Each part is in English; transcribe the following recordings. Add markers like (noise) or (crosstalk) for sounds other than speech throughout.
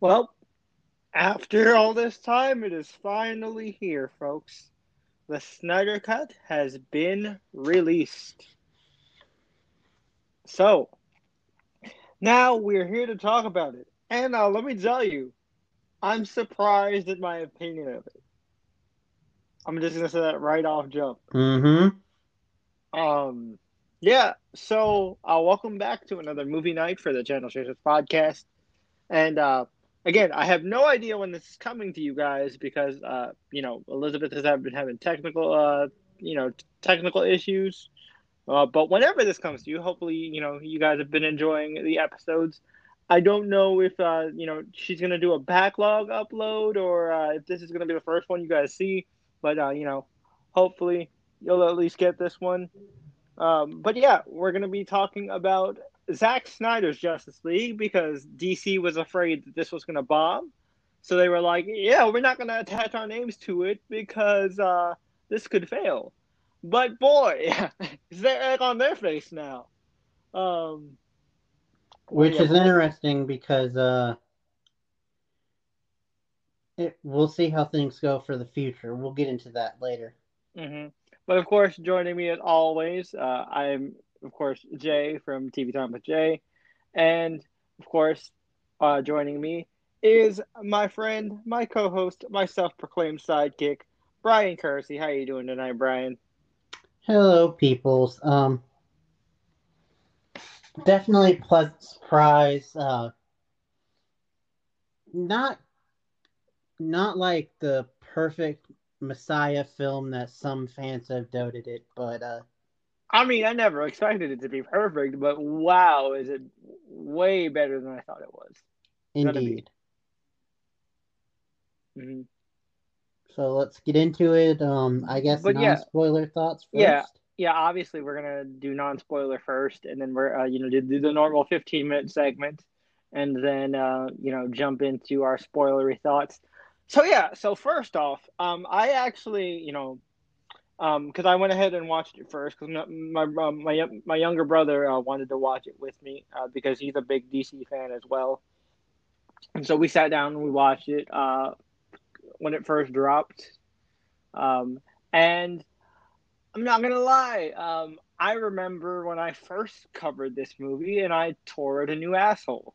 Well, after all this time, it is finally here, folks. The Snyder Cut has been released. So, now we're here to talk about it. And uh, let me tell you, I'm surprised at my opinion of it. I'm just gonna say that right off jump. Mm-hmm. Um, yeah. So, uh, welcome back to another movie night for the Channel Chasers podcast. And uh, again, I have no idea when this is coming to you guys because uh, you know Elizabeth has been having technical, uh, you know, technical issues. Uh, but whenever this comes to you, hopefully, you know, you guys have been enjoying the episodes. I don't know if uh, you know she's gonna do a backlog upload or uh, if this is gonna be the first one you guys see. But uh, you know, hopefully you'll at least get this one. Um, but yeah, we're gonna be talking about Zack Snyder's Justice League because DC was afraid that this was gonna bomb, so they were like, "Yeah, we're not gonna attach our names to it because uh, this could fail." But boy, (laughs) is there egg on their face now. Um, Which yeah, is interesting because uh, it, we'll see how things go for the future. We'll get into that later. hmm But of course, joining me as always, uh, I'm of course Jay from TV Time with Jay, and of course, uh, joining me is my friend, my co-host, my self-proclaimed sidekick, Bryan Kersey. How are you doing tonight, Bryan? Hello, peoples. Um, definitely pleasant surprise. Uh, not, not like the perfect Messiah film that some fans have doted it, but uh, I mean, I never expected it to be perfect, but wow, is it way better than I thought it was. Indeed. hmm So let's get into it. Um, I guess But yeah. non-spoiler thoughts first. Yeah. Yeah, obviously we're gonna do non-spoiler first, and then we're uh, you know do, do the normal 15-minute segment, and then uh, you know jump into our spoilery thoughts. So yeah, so first off, um, I actually you know, um, because I went ahead and watched it first because my my my my younger brother uh, wanted to watch it with me uh, because he's a big DC fan as well, and so we sat down and we watched it uh when it first dropped, um, and. I'm not gonna lie. Um, I remember when I first covered this movie, and I tore it a new asshole.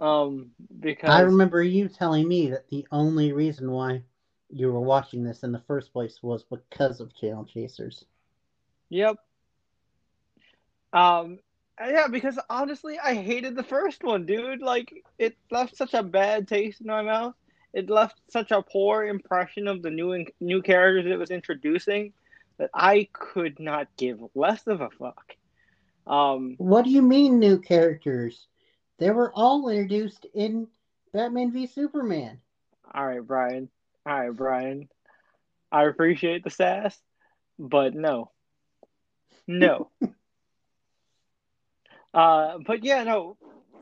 Um, because I remember you telling me that the only reason why you were watching this in the first place was because of Channel Chasers. Yep. Um, yeah, because honestly, I hated the first one, dude. Like, it left such a bad taste in my mouth. It left such a poor impression of the new new characters it was introducing that I could not give less of a fuck. Um, What do you mean new characters? They were all introduced in Batman v Superman. all right, Bryan. All right, Bryan. I appreciate the sass, but no, no. (laughs) uh, but yeah, no.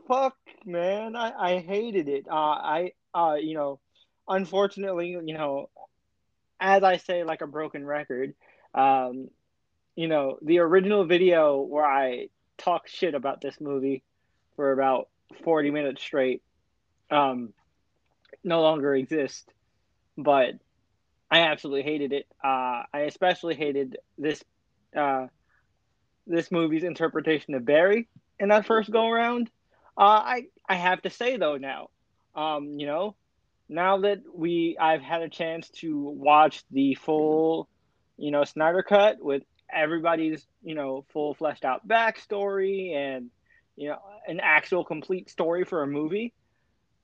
Fuck, man. I I hated it. Uh, I uh, you know, unfortunately, you know, as I say, like a broken record. Um, you know, the original video where I talk shit about this movie for about 40 minutes straight um, no longer exists. But I absolutely hated it. Uh, I especially hated this uh, this movie's interpretation of Barry in that first go around. Uh, I I have to say though now, um, you know, now that we I've had a chance to watch the full, you know, Snyder cut with everybody's you know full fleshed out backstory and you know an actual complete story for a movie.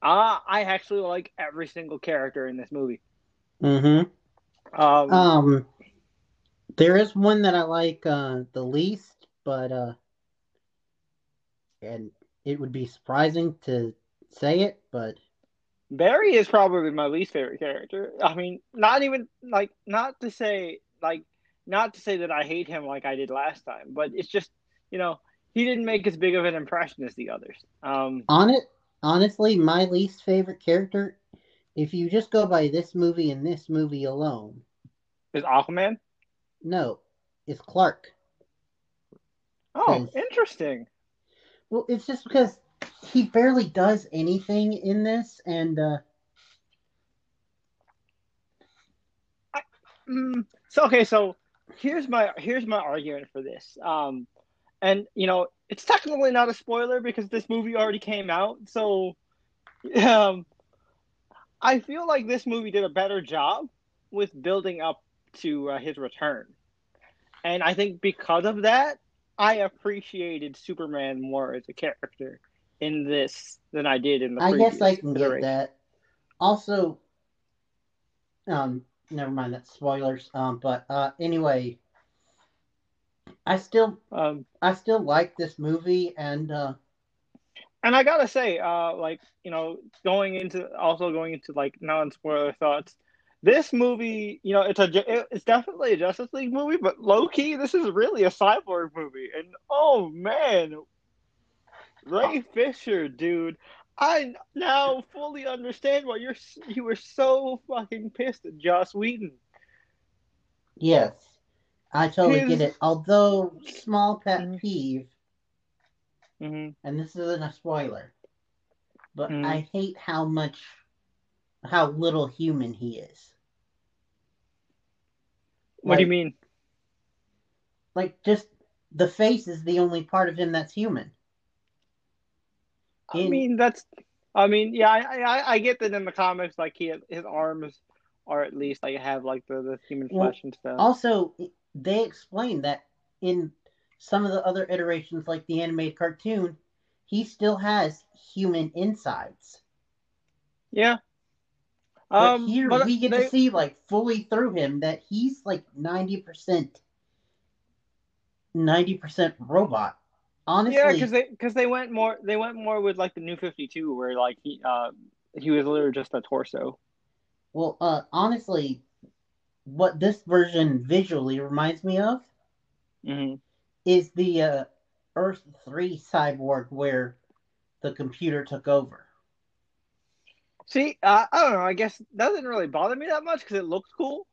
Uh, I actually like every single character in this movie. Mm-hmm. Um, Um, there is one that I like uh, the least, but uh, and it would be surprising to say it, but Barry is probably my least favorite character. I mean, not even like not to say like not to say that I hate him like I did last time, but it's just you know he didn't make as big of an impression as the others. Um, on it, honestly, my least favorite character, if you just go by this movie and this movie alone, is Aquaman? no, it's Clark. Oh, interesting. Well, it's just because he barely does anything in this, and uh, Mm, so okay, so here's my here's my argument for this. Um, and you know, it's technically not a spoiler because this movie already came out. So, (laughs) um, I feel like this movie did a better job with building up to uh, his return, and I think because of that, I appreciated Superman more as a character in this than I did in the. I guess I can get that. Also, um, never mind that spoilers. Um, but uh, anyway, I still Um, I still like this movie, and uh, and I gotta say, uh, like you know, going into also going into like non-spoiler thoughts, this movie, you know, it's a it's definitely a Justice League movie, but low key, this is really a cyborg movie, and oh man, Ray Fisher, dude, I now fully understand why you're you were so fucking pissed at Joss Whedon. yes, I totally His- get it. Although small pet peeve, hmm and this isn't a spoiler, but Mhm. I hate how much how little human he is. What do you mean? Like just the face is the only part of him that's human. I mean, that's. I mean, yeah, I, I I get that in the comics, like he his arms are at least like have like the, the human Well, flesh and stuff. Also, they explain that in some of the other iterations, like the animated cartoon, he still has human insides. yeah. But Um, here but we get they- to see like fully through him that he's like ninety percent, ninety percent robot. Honestly, Yeah, because they because they went more they went more with like the new Fifty Two, where like he uh he was literally just a torso. well, uh, honestly, what this version visually reminds me of hmm is the uh, Earth Three cyborg where the computer took over. See, uh, I don't know. I guess that doesn't really bother me that much because it looks cool.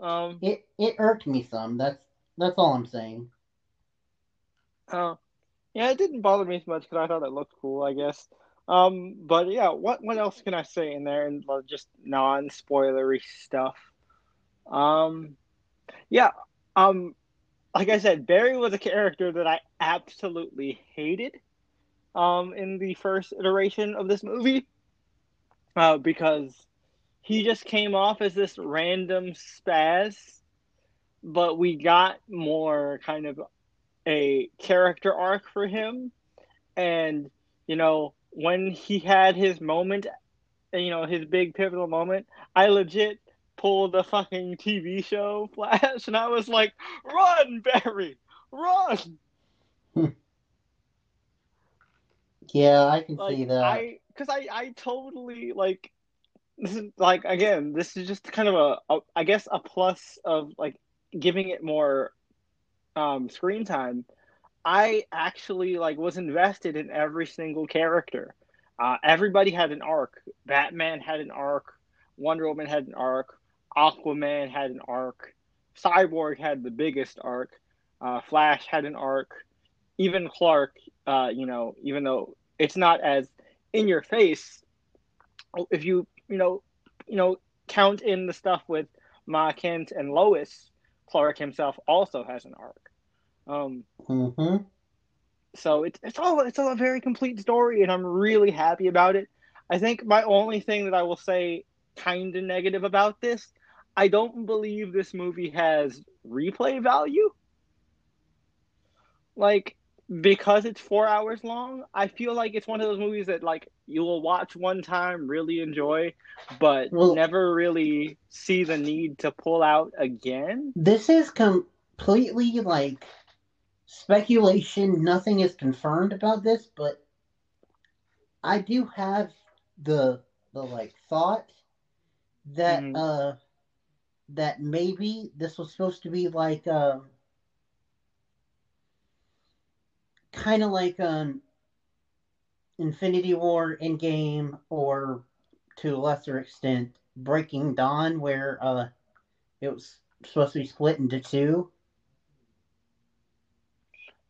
Um, It it irked me some. That's that's all I'm saying. uh, yeah, it didn't bother me as much because I thought it looked cool. I guess. Um, but yeah, what what else can I say in there and just non spoilery stuff? Um, yeah. Um, like I said, Barry was a character that I absolutely hated. Um, in the first iteration of this movie, uh, because he just came off as this random spaz, but we got more kind of a character arc for him, and you know when he had his moment, you know his big pivotal moment, I legit pulled the fucking TV show (laughs) Flash, and I was like, "Run, Barry, run!" Yeah, I can like see that. I because I I totally like (laughs) this is like again this is just kind of a, a I guess a plus of like giving it more um screen time. I actually like was invested in every single character. Uh, everybody had an arc. Batman had an arc. Wonder Woman had an arc. Aquaman had an arc. Cyborg had the biggest arc. Uh, Flash had an arc. Even Clark, uh, you know, even though it's not as in your face, if you you know you know count in the stuff with Ma Kent and Lois, Clark himself also has an arc. Um, hmm so it's it's all it's all a very complete story, and I'm really happy about it. I think my only thing that I will say kind of negative about this, I don't believe this movie has replay value. Like because it's four hours long, I feel like it's one of those movies that like you will watch one time, really enjoy, but Well- never really see the need to pull out again. This is completely like speculation. Nothing is confirmed about this, but I do have the the like thought that Mhm. uh that maybe this was supposed to be like uh kind of like um Infinity War Endgame or to a lesser extent Breaking Dawn where uh it was supposed to be split into two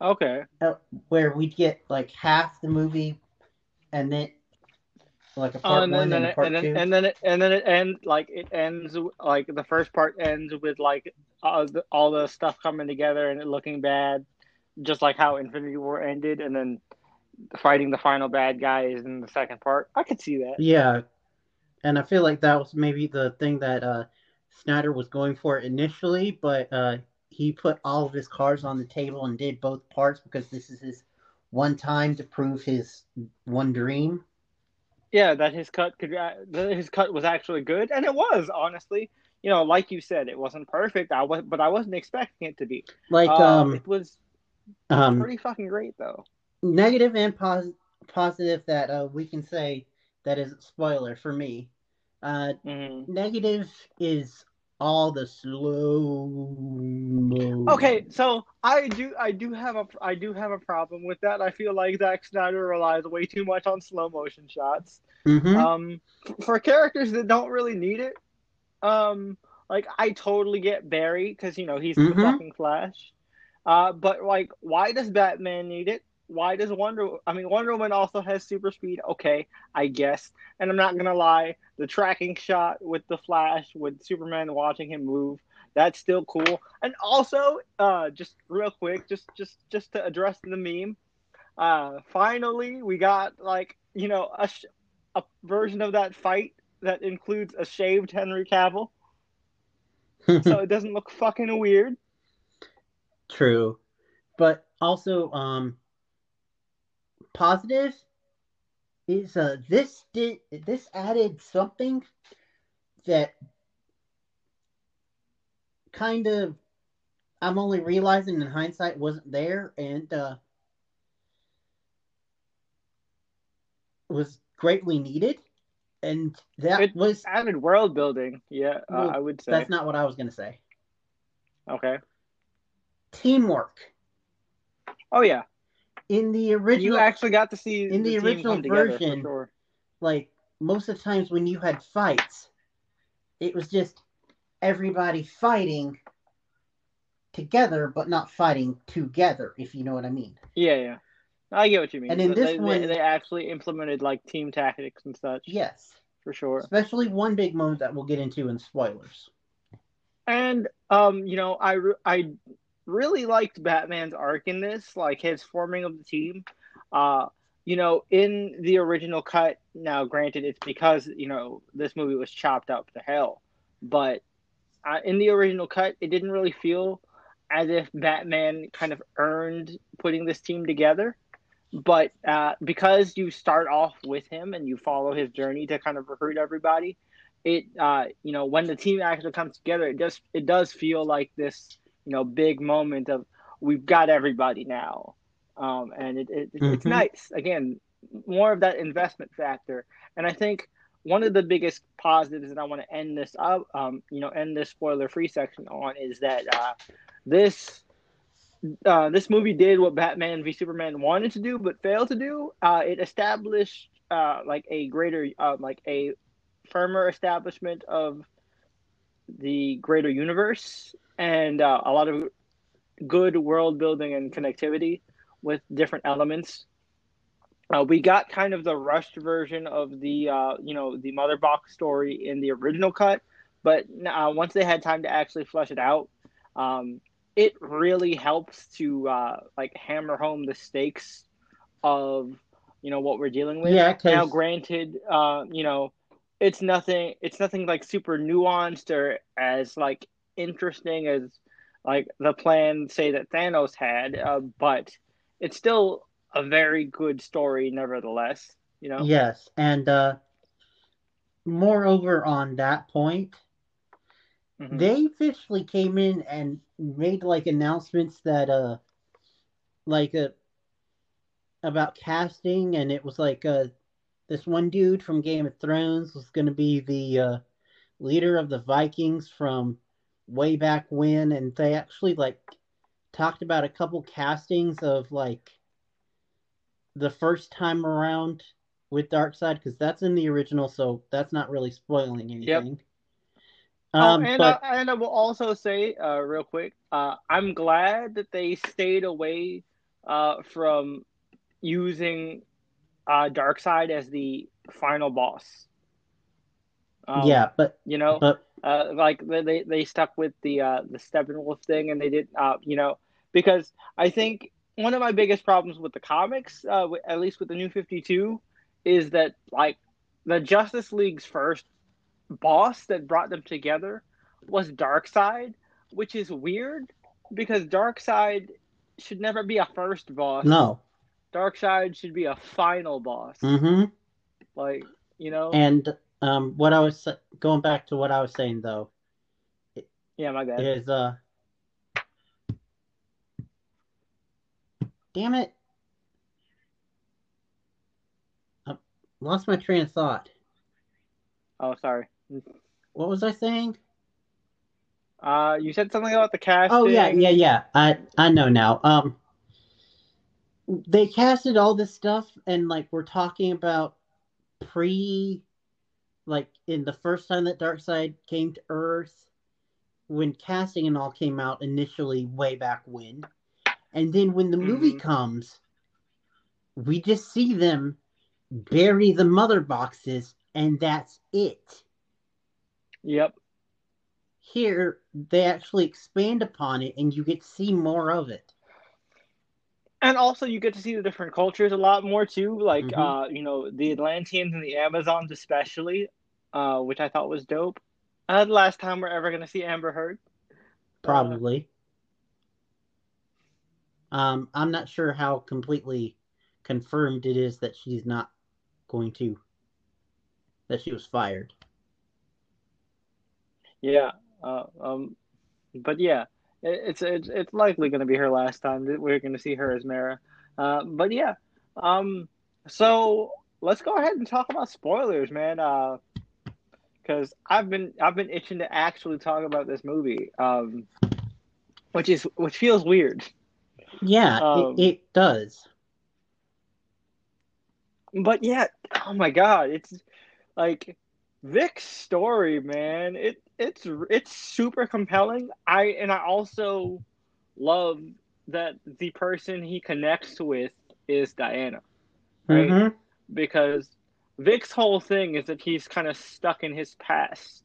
Okay. where we'd get like half the movie and then like a Oh, part and one then, and, then it, part and then two. and then it, and then it ends like it ends like the first part ends with like all the, all the stuff coming together and it looking bad, just like how Infinity War ended, and then fighting the final bad guys in the second part. I could see that. Yeah, and I feel like that was maybe the thing that uh, Snyder was going for initially, but uh, he put all of his cards on the table and did both parts because this is his one time to prove his one dream. Yeah, that his cut could uh, that his cut was actually good, and it was honestly. You know, like you said, it wasn't perfect. I was, but I wasn't expecting it to be. Like Uh, um, it was um, pretty fucking great, though. negative and pos- positive that uh, we can say that is spoiler for me. Uh, Mhm. negative is all the slow. Okay, so I do I do have a I do have a problem with that. I feel like Zack Snyder relies way too much on slow motion shots. hmm Um, for characters that don't really need it. Um, like I totally get Barry because you know he's the Mhm. fucking Flash. Uh, but like, why does Batman need it? Why does Wonder? I mean, Wonder Woman also has super speed. Okay, I guess. And I'm not gonna lie, the tracking shot with the Flash with Superman watching him move, that's still cool. And also, uh, just real quick, just just just to address the meme, uh, finally we got like you know a sh- a version of that fight that includes a shaved Henry Cavill, (laughs) so it doesn't look fucking weird. True, but also um, positive is uh this did this added something that kind of I'm only realizing in hindsight wasn't there and uh was greatly needed and that It- was Added world building, yeah, uh, I would say. that's not what I was gonna say. Okay. Teamwork Oh yeah, in the original, you actually got to see in the team original come together, for version, sure. like most of the times when you had fights, it was just everybody fighting together, but not fighting together, if you know what I mean. Yeah, yeah. I get what you mean. And in But this they, one- they, they actually implemented like team tactics and such Yes. for sure. Especially one big moment that we'll get into in spoilers. And um, you know, I I really liked Batman's arc in this, like his forming of the team. Uh, you know, in the original cut, now granted, it's because you know this movie was chopped up to hell, but uh, in the original cut, it didn't really feel as if Batman kind of earned putting this team together. But uh, because you start off with him and you follow his journey to kind of recruit everybody, it uh, you know when the team actually comes together, it just it does feel like this you know big moment of we've got everybody now, um, and it, it it's Mhm. nice again more of that investment factor, and I think one of the biggest positives that I want to end this up, um, you know, end this spoiler free section on is that uh, this uh, this movie did what Batman v Superman wanted to do but failed to do. Uh, it established uh, like a greater, uh, like a firmer establishment of the greater universe and uh, a lot of good world building and connectivity with different elements. Uh, we got kind of the rushed version of the uh, you know the mother box story in the original cut, but uh, once they had time to actually flesh it out, um, it really helps to uh, like hammer home the stakes of you know what we're dealing with. Yeah, Now, granted, uh, you know it's nothing. It's nothing like super nuanced or as like interesting as like the plan say that Thanos had, uh, but it's still a very good story nevertheless. You know. Yes, and uh moreover on that point, Mhm. they officially came in and made like announcements that uh like uh about casting and it was like uh this one dude from Game of Thrones was going to be the uh leader of the Vikings from way back when and they actually like talked about a couple castings of like the first time around with Darkseid because that's in the original so that's not really spoiling anything. Oh, Um, and but I, and I will also say, uh, real quick, uh, I'm glad that they stayed away uh, from using uh, Darkseid as the final boss. Um, yeah, but you know, but uh, like they they stuck with the uh, the Steppenwolf thing, and they did, uh, you know, because I think one of my biggest problems with the comics, uh, at least with the New Fifty Two, is that like the Justice League's first boss that brought them together was Darkseid, which is weird because Darkseid should never be a first boss. no. Darkseid should be a final boss. Mm-hmm. Like you know, And um, what I was going back to what I was saying though yeah, my bad. is uh, damn it, I lost my train of thought. Oh, sorry. What was I saying? Uh, you said something about the casting. Oh yeah, yeah, yeah. I I know now. Um, they casted all this stuff, and like we're talking about pre, like in the first time that Darkseid came to Earth, when casting and all came out initially, way back when, and then when the movie Mhm. comes, we just see them bury the mother boxes, and that's it Yep. here they actually expand upon it and you get to see more of it And also, you get to see the different cultures a lot more too. Like, Mhm. uh, you know, the Atlanteans and the Amazons, especially, uh, which I thought was dope. Uh, the last time we're ever gonna see Amber Heard. probably um i'm not sure how completely confirmed it is that she's not going to that she was fired Yeah. Uh, um, but yeah, it's it's it's likely going to be her last time that we're going to see her as Mera. Uh, but yeah. Um. So let's go ahead and talk about spoilers, man. Uh, because I've been I've been itching to actually talk about this movie. Um, which is which feels weird. yeah Um, it, it does But yeah, oh my god, it's like Vic's story, man. It it's it's super compelling. I and I also love that the person he connects with is Diana Right. Mhm. because Vic's whole thing is that he's kind of stuck in his past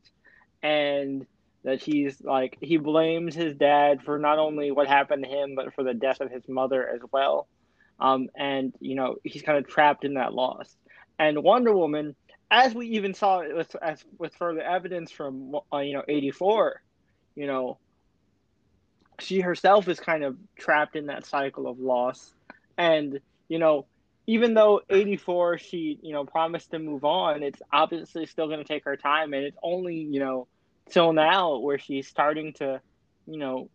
and that he's like he blames his dad for not only what happened to him but for the death of his mother as well. Um, and you know he's kind of trapped in that loss. And Wonder Woman, as we even saw with as with further evidence from uh, you know '84, you know, she herself is kind of trapped in that cycle of loss. And you know, even though '84 she you know promised to move on, it's obviously still going to take her time, and it's only you know till now where she's starting to you know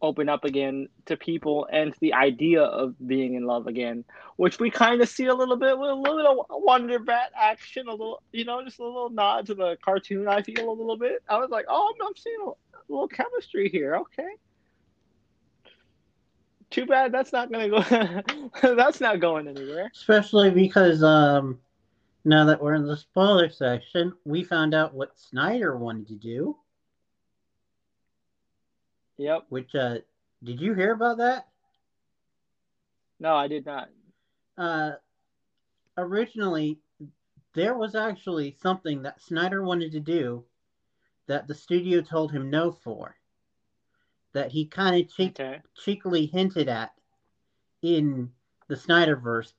open up again to people and the idea of being in love again, which we kind of see a little bit with a little Wonder Bat action, a little, you know, just a little nod to the cartoon. I feel a little bit. I was like, oh, I'm, I'm seeing a little chemistry here. Okay. Too bad that's not gonna go. (laughs) that's not going anywhere. especially because um now that we're in the spoiler section we found out what snyder wanted to do Yep. which uh did you hear about that No, I did not. uh originally there was actually something that snyder wanted to do that the studio told him no for that he kind of cheek- Okay. cheekily hinted at in the snyderverse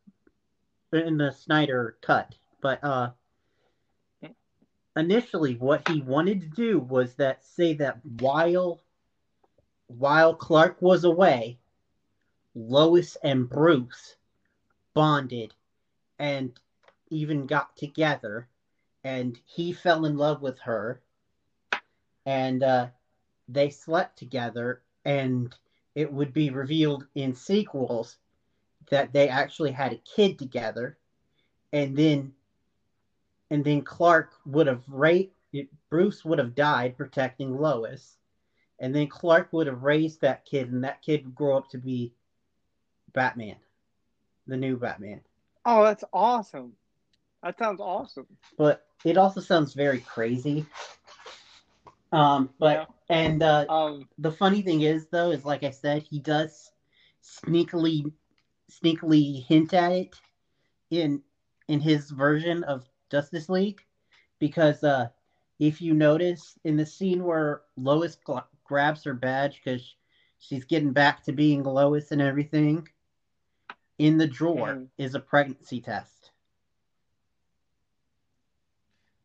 in the snyder cut but uh initially what he wanted to do was that say that while while Clark was away, Lois and Bruce bonded and even got together and he fell in love with her and uh, they slept together and it would be revealed in sequels that they actually had a kid together and then and then Clark would have raped Bruce would have died protecting Lois and then Clark would have raised that kid and that kid would grow up to be Batman the new Batman Oh, that's awesome. That sounds awesome. but it also sounds very crazy um but Yeah. and uh Um. the funny thing is though is like I said he does sneakily sneakily hint at it in in his version of Justice League because uh, if you notice in the scene where Lois grabs her badge because she's getting back to being Lois and everything, in the drawer Mhm. is a pregnancy test.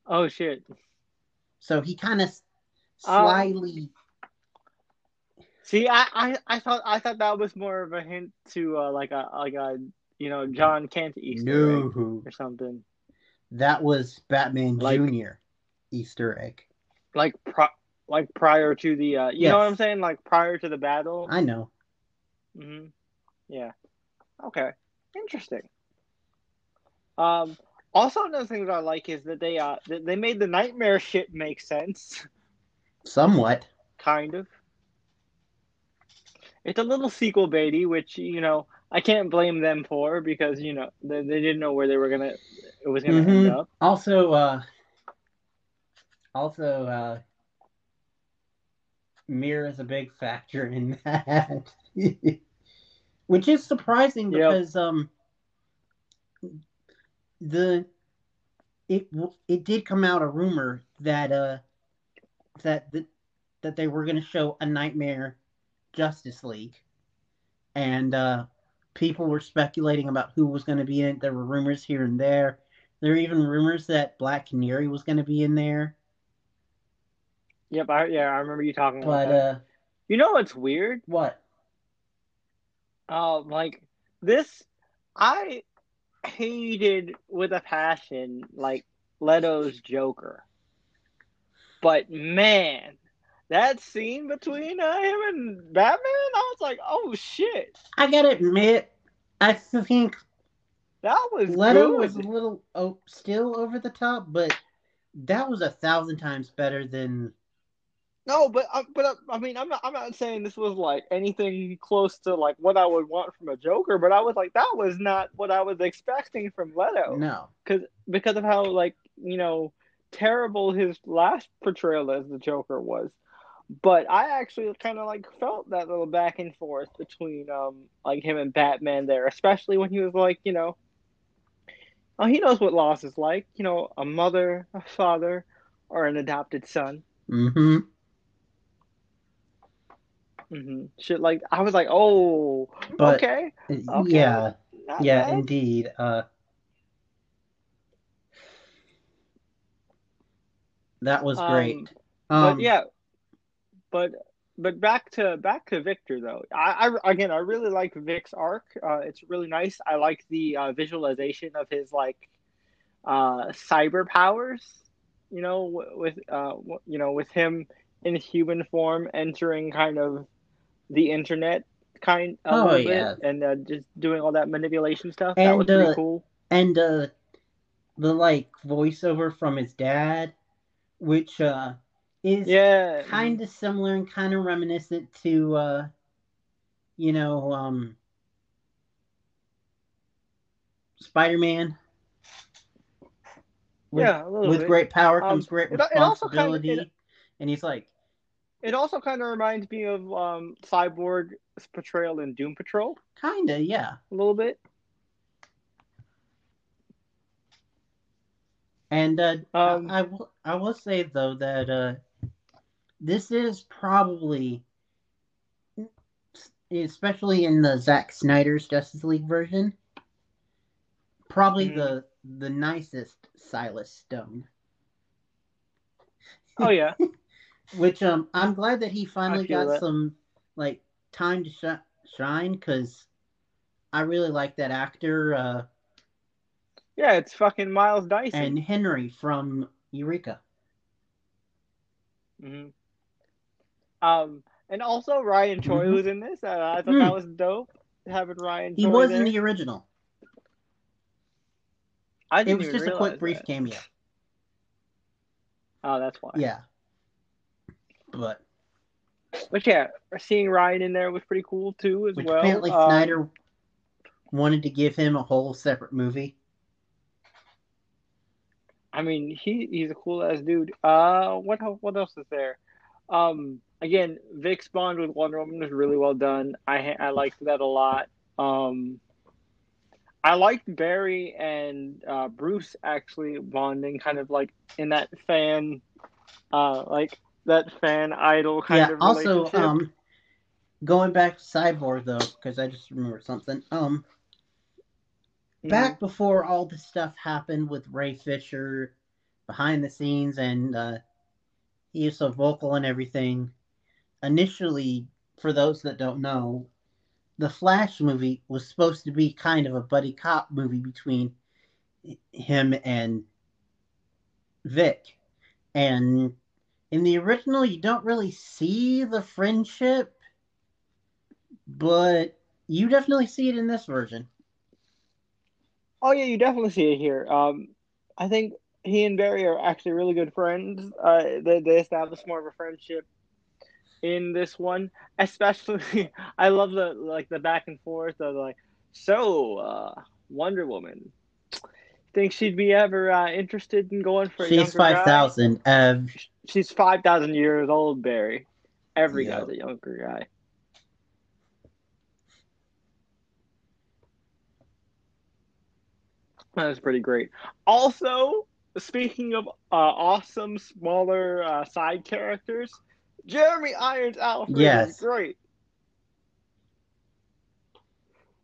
Oh shit. So he kind of Um, slyly. See, I, I, I thought I thought that was more of a hint to uh, like a like a you know Jon Kent Easter egg or something that was Batman Like- Junior Easter egg. like pro- like prior to the uh, you know what I'm saying like prior to the battle. I know. hmm Yeah. Okay. Interesting. Um. Also, another thing that I like is that they uh that they made the nightmare shit make sense, Somewhat. kind of. It's a little sequel baity, which you know I can't blame them for because you know they, they didn't know where they were gonna it was gonna end Mhm. up. Also, uh, also, uh, Mir is a big factor in (laughs) that, which is surprising Yep. because um, the it it did come out a rumor that uh that that that they were going to show a Nightmare Justice League, and uh, people were speculating about who was going to be in it. There were rumors here and there. There were even rumors that Black Canary was going to be in there. Yep, I yeah I remember you talking about But that. uh, You know what's weird? what? Um, like this, I hated with a passion like Leto's Joker, but man, that scene between uh, him and Batman, I was like, oh shit, I gotta admit, I think that was Leto good. was a little oh, still over the top, but that was a thousand times better than. No, but uh, but uh, I mean, I'm not I'm not saying this was like anything close to like what I would want from a Joker, but I was like, that was not what I was expecting from Leto. No. because because of how like you know terrible his last portrayal as the Joker was. But I actually kind of like felt that little back and forth between um like him and Batman there, especially when he was like you know, oh he knows what loss is like, you know, a mother, a father, or an adopted son. Mm-hmm. Hmm Shit like I was like, oh, But okay, Okay. yeah, not yeah, bad. indeed. Uh, that was Um, great. but Um, yeah, but but back to back to Victor though. I, I again I really like Vic's arc. Uh, it's really nice. I like the uh, visualization of his like uh, cyber powers. You know, with uh, you know with him in human form entering kind of the internet kind of Oh, yeah. and uh, just doing all that manipulation stuff. that was And, pretty uh, cool. and uh, the like voiceover from his dad, which uh is Yeah, kind of similar and kind of reminiscent to uh, you know, um, Spider-Man. With, yeah, with bit. great power Um, comes great it- it kinda- responsibility. it- and he's like, It also kind of reminds me of um, Cyborg's portrayal in Doom Patrol kinda, yeah. a little bit. And uh, Um, I, I will I will say though that uh, this is probably, especially in the Zack Snyder's Justice League version, probably Mhm. the the nicest Silas Stone. Oh yeah, (laughs) Which um, I'm glad that he finally got that. some like time to sh- shine because I really like that actor uh, yeah, it's fucking Miles Dyson. and Henry from Eureka. hmm Um, and also Ryan Choi Mhm. was in this. Uh, I thought Hmm. that was dope having Ryan. He Choi was there. in the original. I It didn't it was just a quick brief that. cameo. Oh, that's why. Yeah. But But yeah, seeing Ryan in there was pretty cool too, as which well. apparently Um, Snyder wanted to give him a whole separate movie. I mean, he he's a cool ass dude. Uh, what what else is there? Um, again, Vic's Bond with Wonder Woman was really well done. I I liked that a lot. Um, I liked Barry and uh, Bruce actually bonding, kind of like in that fan, uh, like that fan idol kind yeah. of Also, um, going back to Cyborg though, because I just remembered something. Um, Mhm. back before all this stuff happened with Ray Fisher behind the scenes and uh, he was so vocal and everything. Initially, for those that don't know, the Flash movie was supposed to be kind of a buddy cop movie between him and Vic. And in the original, you don't really see the friendship, but you definitely see it in this version. Oh yeah, you definitely see it here. Um, I think he and Barry are actually really good friends. Uh, they they establish more of a friendship in this one. Especially, (laughs) I love the like the back and forth of like, so uh, Wonder Woman. Think she'd be ever uh, interested in going for a She's younger guy? five thousand. She's five thousand years old, Barry. Every Yep. guy's a younger guy. That was pretty great. Also, speaking of uh, awesome smaller uh, side characters, Jeremy Irons Alfred Yes. is great.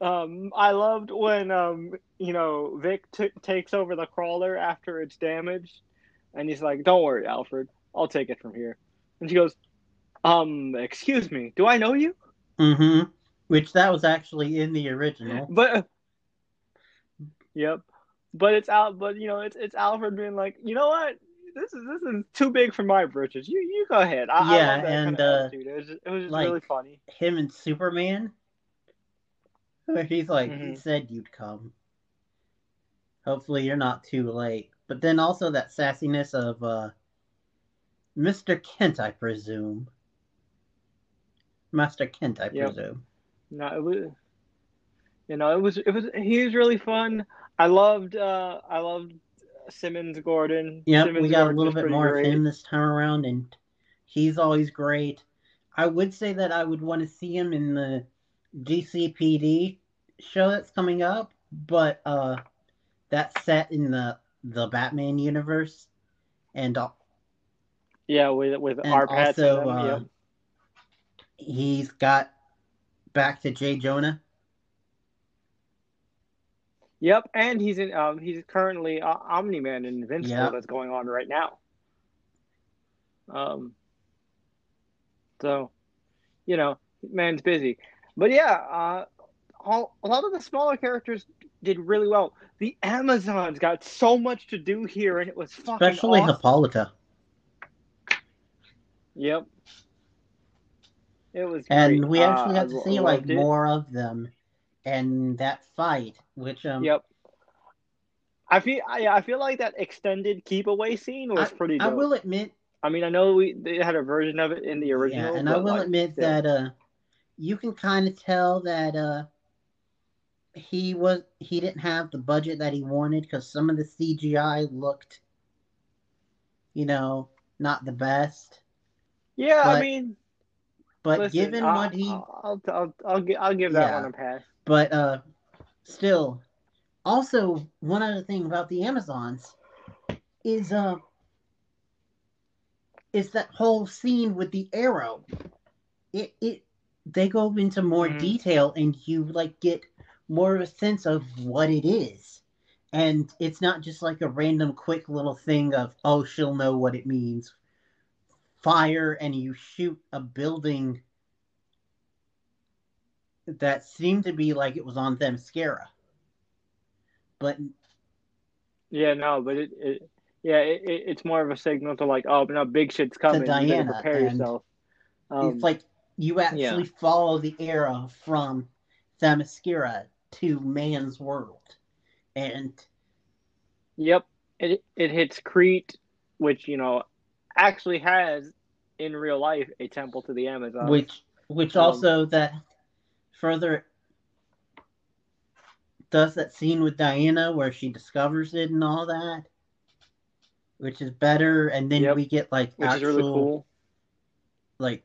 Um, I loved when um, you know Vic t- takes over the crawler after it's damaged, and he's like, "Don't worry, Alfred, I'll take it from here." And she goes, "Um, excuse me, do I know you?" hmm Which that was actually in the original. But yep, but it's out. But you know, it's it's Alfred being like, you know what? This is this is too big for my britches. You you go ahead. I, I Yeah, love that and, kind of uh. It was just, it was just like- really funny. Him and Superman. Where (laughs) he's like, he Mhm. said you'd come. Hopefully you're not too late. But then also that sassiness of uh Mr. Kent, I presume. Master Kent, I Yep. presume. No, it was. You know, it was it was he was really fun. I loved uh I loved Simmons Gordon. Yeah, we got a little bit more great. of him this time around, and he's always great. I would say that I would want to see him in the GCPD show that's coming up, but uh, that's set in the the Batman universe, and uh, Yeah, with with and our also them, uh, yep. he's got back to Jay Jonah. Yep, and he's in. Um, he's currently uh, Omni Man in Invincible Yep. that's going on right now. Um. So, you know, man's busy, but yeah, uh, all, a lot of the smaller characters did really well. The Amazons got so much to do here, and it was fucking Especially awesome. Hippolyta. Yep. It was And great. we Uh, actually got I to see like it. more of them and that fight, which um Yep. I feel I, I feel like that extended keep away scene was pretty dope. I will admit I mean, I know we they had a version of it in the original. Yeah, and I will like, admit still. that uh, you can kind of tell that uh, he was he didn't have the budget that he wanted because some of the CGI looked, you know, not the best. yeah, I mean, But listen, given I, what he, I'll, I'll, I'll, I'll give that Yeah. one a pass. but uh, still, also one other thing about the Amazons is uh, is that whole scene with the arrow. It it they go into more Mhm. detail and you like get more of a sense of what it is. And it's not just like a random quick little thing of oh she'll know what it means. Fire and you shoot a building that seemed to be like it was on Themyscira. But Yeah, no, but it, it yeah, it, it, it's more of a signal to like, oh, no, big shit's coming. you better Diana, prepare yourself. Um, it's like you actually follow the arrow from Themyscira to man's world. And Yep, it it hits Crete, which you know actually has in real life a temple to the Amazon. which which um, also that further does that scene with Diana where she discovers it and all that, which is better. And then Yep. we get like which actual is really cool. like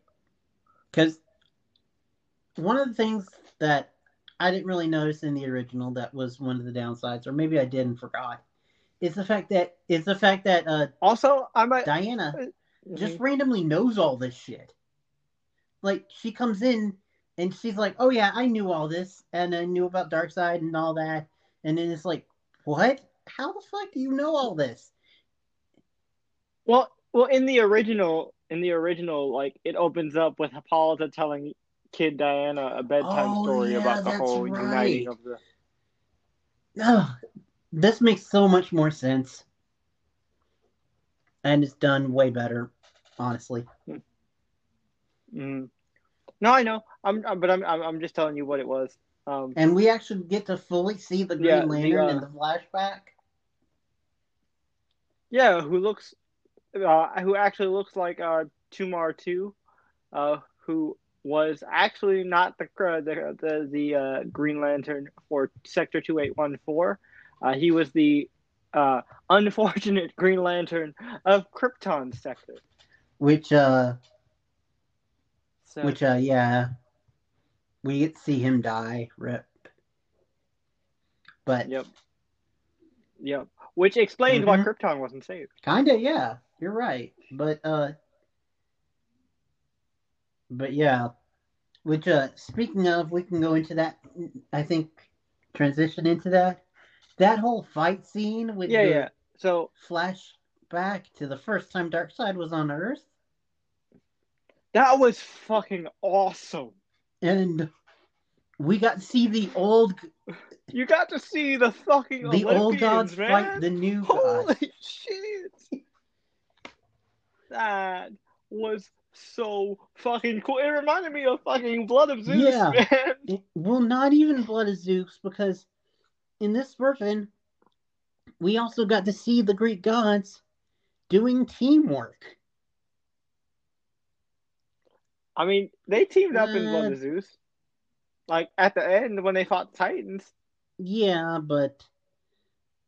because one of the things that I didn't really notice in the original that was one of the downsides, or maybe I did and forgot. Is the fact that is the fact that uh, Also, I might Diana Mhm. just randomly knows all this shit. Like she comes in and she's like, "Oh yeah, I knew all this, and I knew about Darkseid and all that." And then it's like, "What? How the fuck do you know all this?" Well, well, in the original, in the original, like it opens up with Hippolyta telling Kid Diana a bedtime Oh, story yeah, about the whole uniting of the. Ugh, this makes so much more sense, and it's done way better, honestly. Mm. No, I know. I'm, but I'm, I'm, I'm just telling you what it was. Um, And we actually get to fully see the Green Yeah, the, Lantern uh, in the flashback. yeah, who looks, uh, who actually looks like uh, Tumar two, uh, who was actually not the uh, the the, the uh, Green Lantern for Sector two eight one four. Uh, he was the uh, unfortunate (laughs) Green Lantern of Krypton sector. Which, uh, So, which, uh, yeah, we get to see him die. Rip. But yep, yep. Which explains why Mhm. Krypton wasn't saved. Kinda, yeah. You're right. But uh but yeah. Which uh speaking of, we can go into that I think transition into that. That whole fight scene with Yeah, the yeah. So flashback to the first time Darkseid was on Earth. that was fucking awesome. And we got to see the old You got to see the fucking the old Olympians, gods man. fight the new Holy gods. shit! That was so fucking cool. It reminded me of fucking Blood of Zeus, Yeah. (laughs) man. It- well, not even Blood of Zeus, because in this version, we also got to see the Greek gods doing teamwork. I mean, they teamed up in Blood Uh, of Zeus. Like at the end when they fought Titans. Yeah, but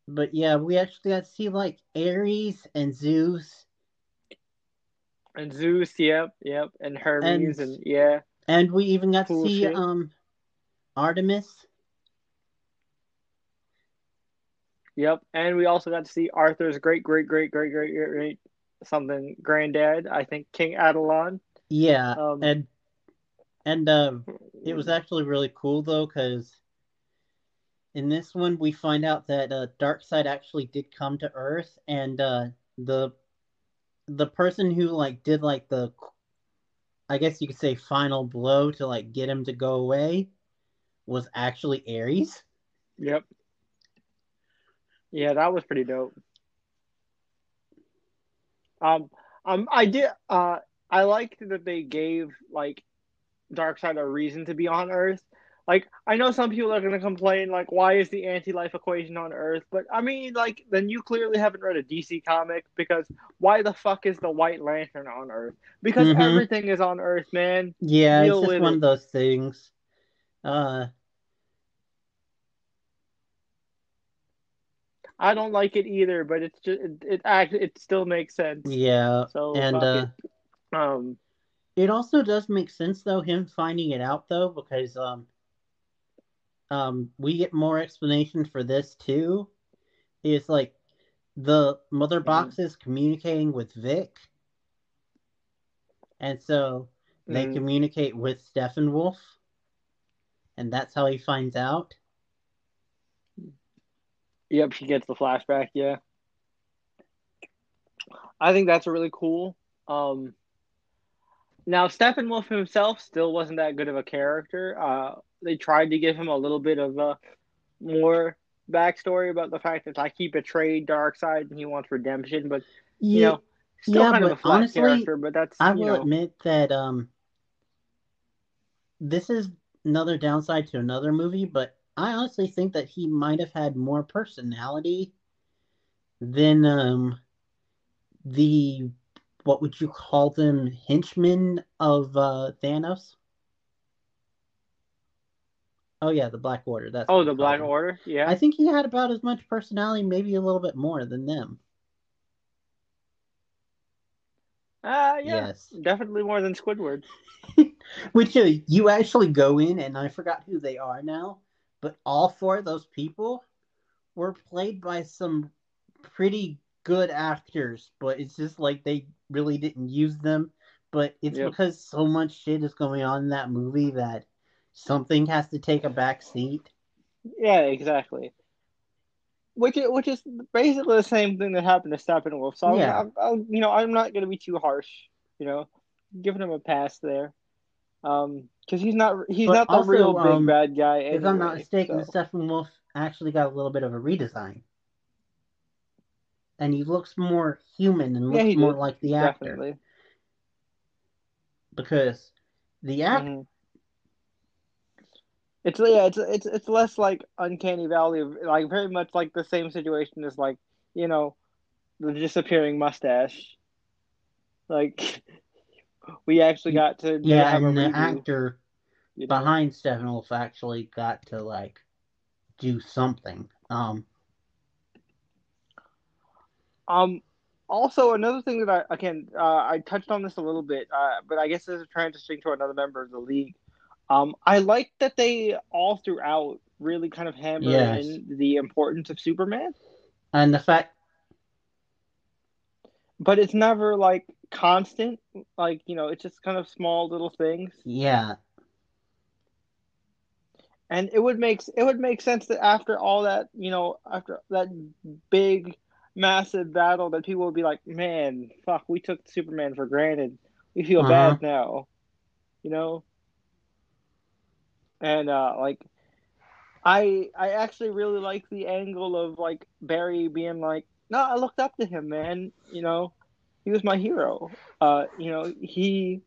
but yeah, we actually got to see like Ares and Zeus, And Zeus, yep, yep, and Hermes, And- and, yeah, and we even got Cool to see shit. um Artemis. yep, and we also got to see Arthur's great, great, great, great, great, great, great something granddad. I think King Atlan. Yeah, Um, and and um It was actually really cool though, because in this one we find out that uh, Darkseid actually did come to Earth, and uh, the the person who like did like the, I guess you could say final blow to like get him to go away, was actually Ares. Yep. Yeah, that was pretty dope. Um, um, I did. Uh, I liked that they gave like Darkseid a reason to be on Earth. Like, I know some people are gonna complain, like, why is the anti-life equation on Earth? But I mean, like, then you clearly haven't read a DC comic because why the fuck is the White Lantern on Earth? Because Mhm. everything is on Earth, man. Yeah, Deal it's just one it. of those things. Uh, I don't like it either, but it's just it, it act it still makes sense. yeah, So and uh, it. Um, It also does make sense though him finding it out though because um um we get more explanation for this too. Is like the mother Mhm. box is communicating with Vic. And so they Mhm. communicate with Steppenwolf. And that's how he finds out. Yep, she gets the flashback. Yeah, I think that's really cool. Um, now Steppenwolf himself still wasn't that good of a character. Uh, they tried to give him a little bit of a more backstory about the fact that like he betrayed Darkseid and he wants redemption, but you Yeah, know, still yeah, kind of a but flat honestly, character. But that's I will know, admit that um this is another downside to another movie, but I honestly think that he might have had more personality than um the what would you call them henchmen of uh Thanos? Oh yeah, the Black Order. That's oh the Black them. Order. Yeah, I think he had about as much personality, maybe a little bit more than them. uh, yeah, Yes. definitely more than Squidward. (laughs) Which uh, you actually go in, and I forgot who they are now, but all four of those people were played by some pretty good actors, but it's just like they really didn't use them. But it's Yep. because so much shit is going on in that movie that something has to take a back seat. Yeah, exactly. Which is, which is basically the same thing that happened to Steppenwolf. So Yeah. I'm, I'm, you know, I'm not going to be too harsh. You know, giving him a pass there, um, because he's not he's But not the also, real big um, bad guy. if I'm not anyway, mistaken, so. Steppenwolf actually got a little bit of a redesign. And he looks more human and looks he more did. like the actor. definitely. Because the actor Mhm. It's yeah, it's it's it's less like uncanny valley, like very much like the same situation as like you know, the disappearing mustache. Like (laughs) we actually got to yeah, and the actor you know? behind Steppenwolf actually got to like do something. Um Um, also another thing that I again uh, I touched on this a little bit, uh, but I guess this is transitioning to another member of the league. Um, I like that they all throughout really kind of hammer Yes. in the importance of Superman, and the fact but it's never like constant. Like you know, it's just kind of small little things, yeah, and it would make it would make sense that after all that, you know, after that big, massive battle, that people would be like, "Man, fuck, we took Superman for granted. We feel Uh-huh. bad now," you know. And uh, like, I I actually really like the angle of like Barry being like, "No, I looked up to him, man. You know, he was my hero. Uh, you know, he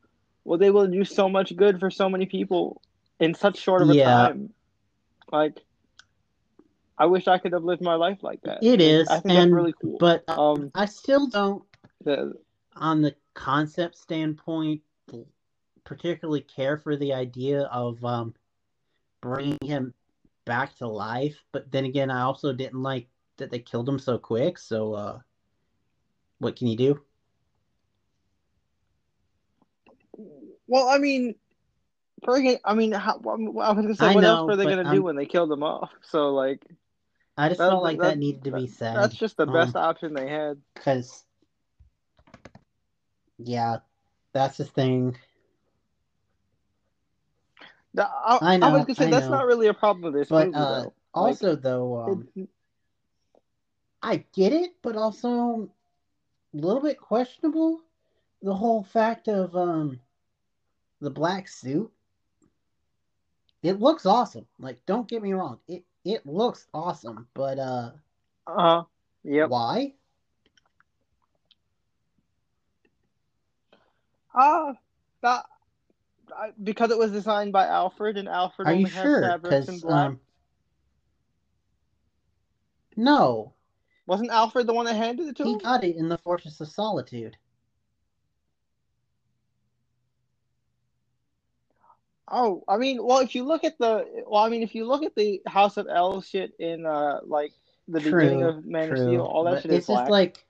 was able to do so much good for so many people in such short of a Yeah. time. Like, I wish I could have lived my life like that. It is, I think and- that's really cool. but uh, um, I still don't the, on the concept standpoint particularly care for the idea of um bringing him back to life, but then again I also didn't like that they killed him so quick, so uh what can you do? well, I mean, I mean, how, I was gonna say, I what know, else were they gonna I'm- do when they killed him off? So like, I just felt like that, that- needed to be said. that's just the Um, best option they had. because yeah, that's the thing. I, I I was gonna say I that's know. not really a problem with this But movie, uh though. Like, also though um it- I get it, but also a little bit questionable. The whole fact of um the black suit. It looks awesome. Like, don't get me wrong. It it looks awesome, but uh uh, yep. why? Uh, that, I, because it was designed by Alfred, and Alfred Are only you has sure? fabrics in black. um No, Wasn't Alfred the one that handed it to he him? got it in the Fortress of Solitude. Oh, I mean, well, if you look at the, well, I mean, if you look at the House of El shit in, uh, like the beginning True, of Man of Steel, all that but shit is it's black. just like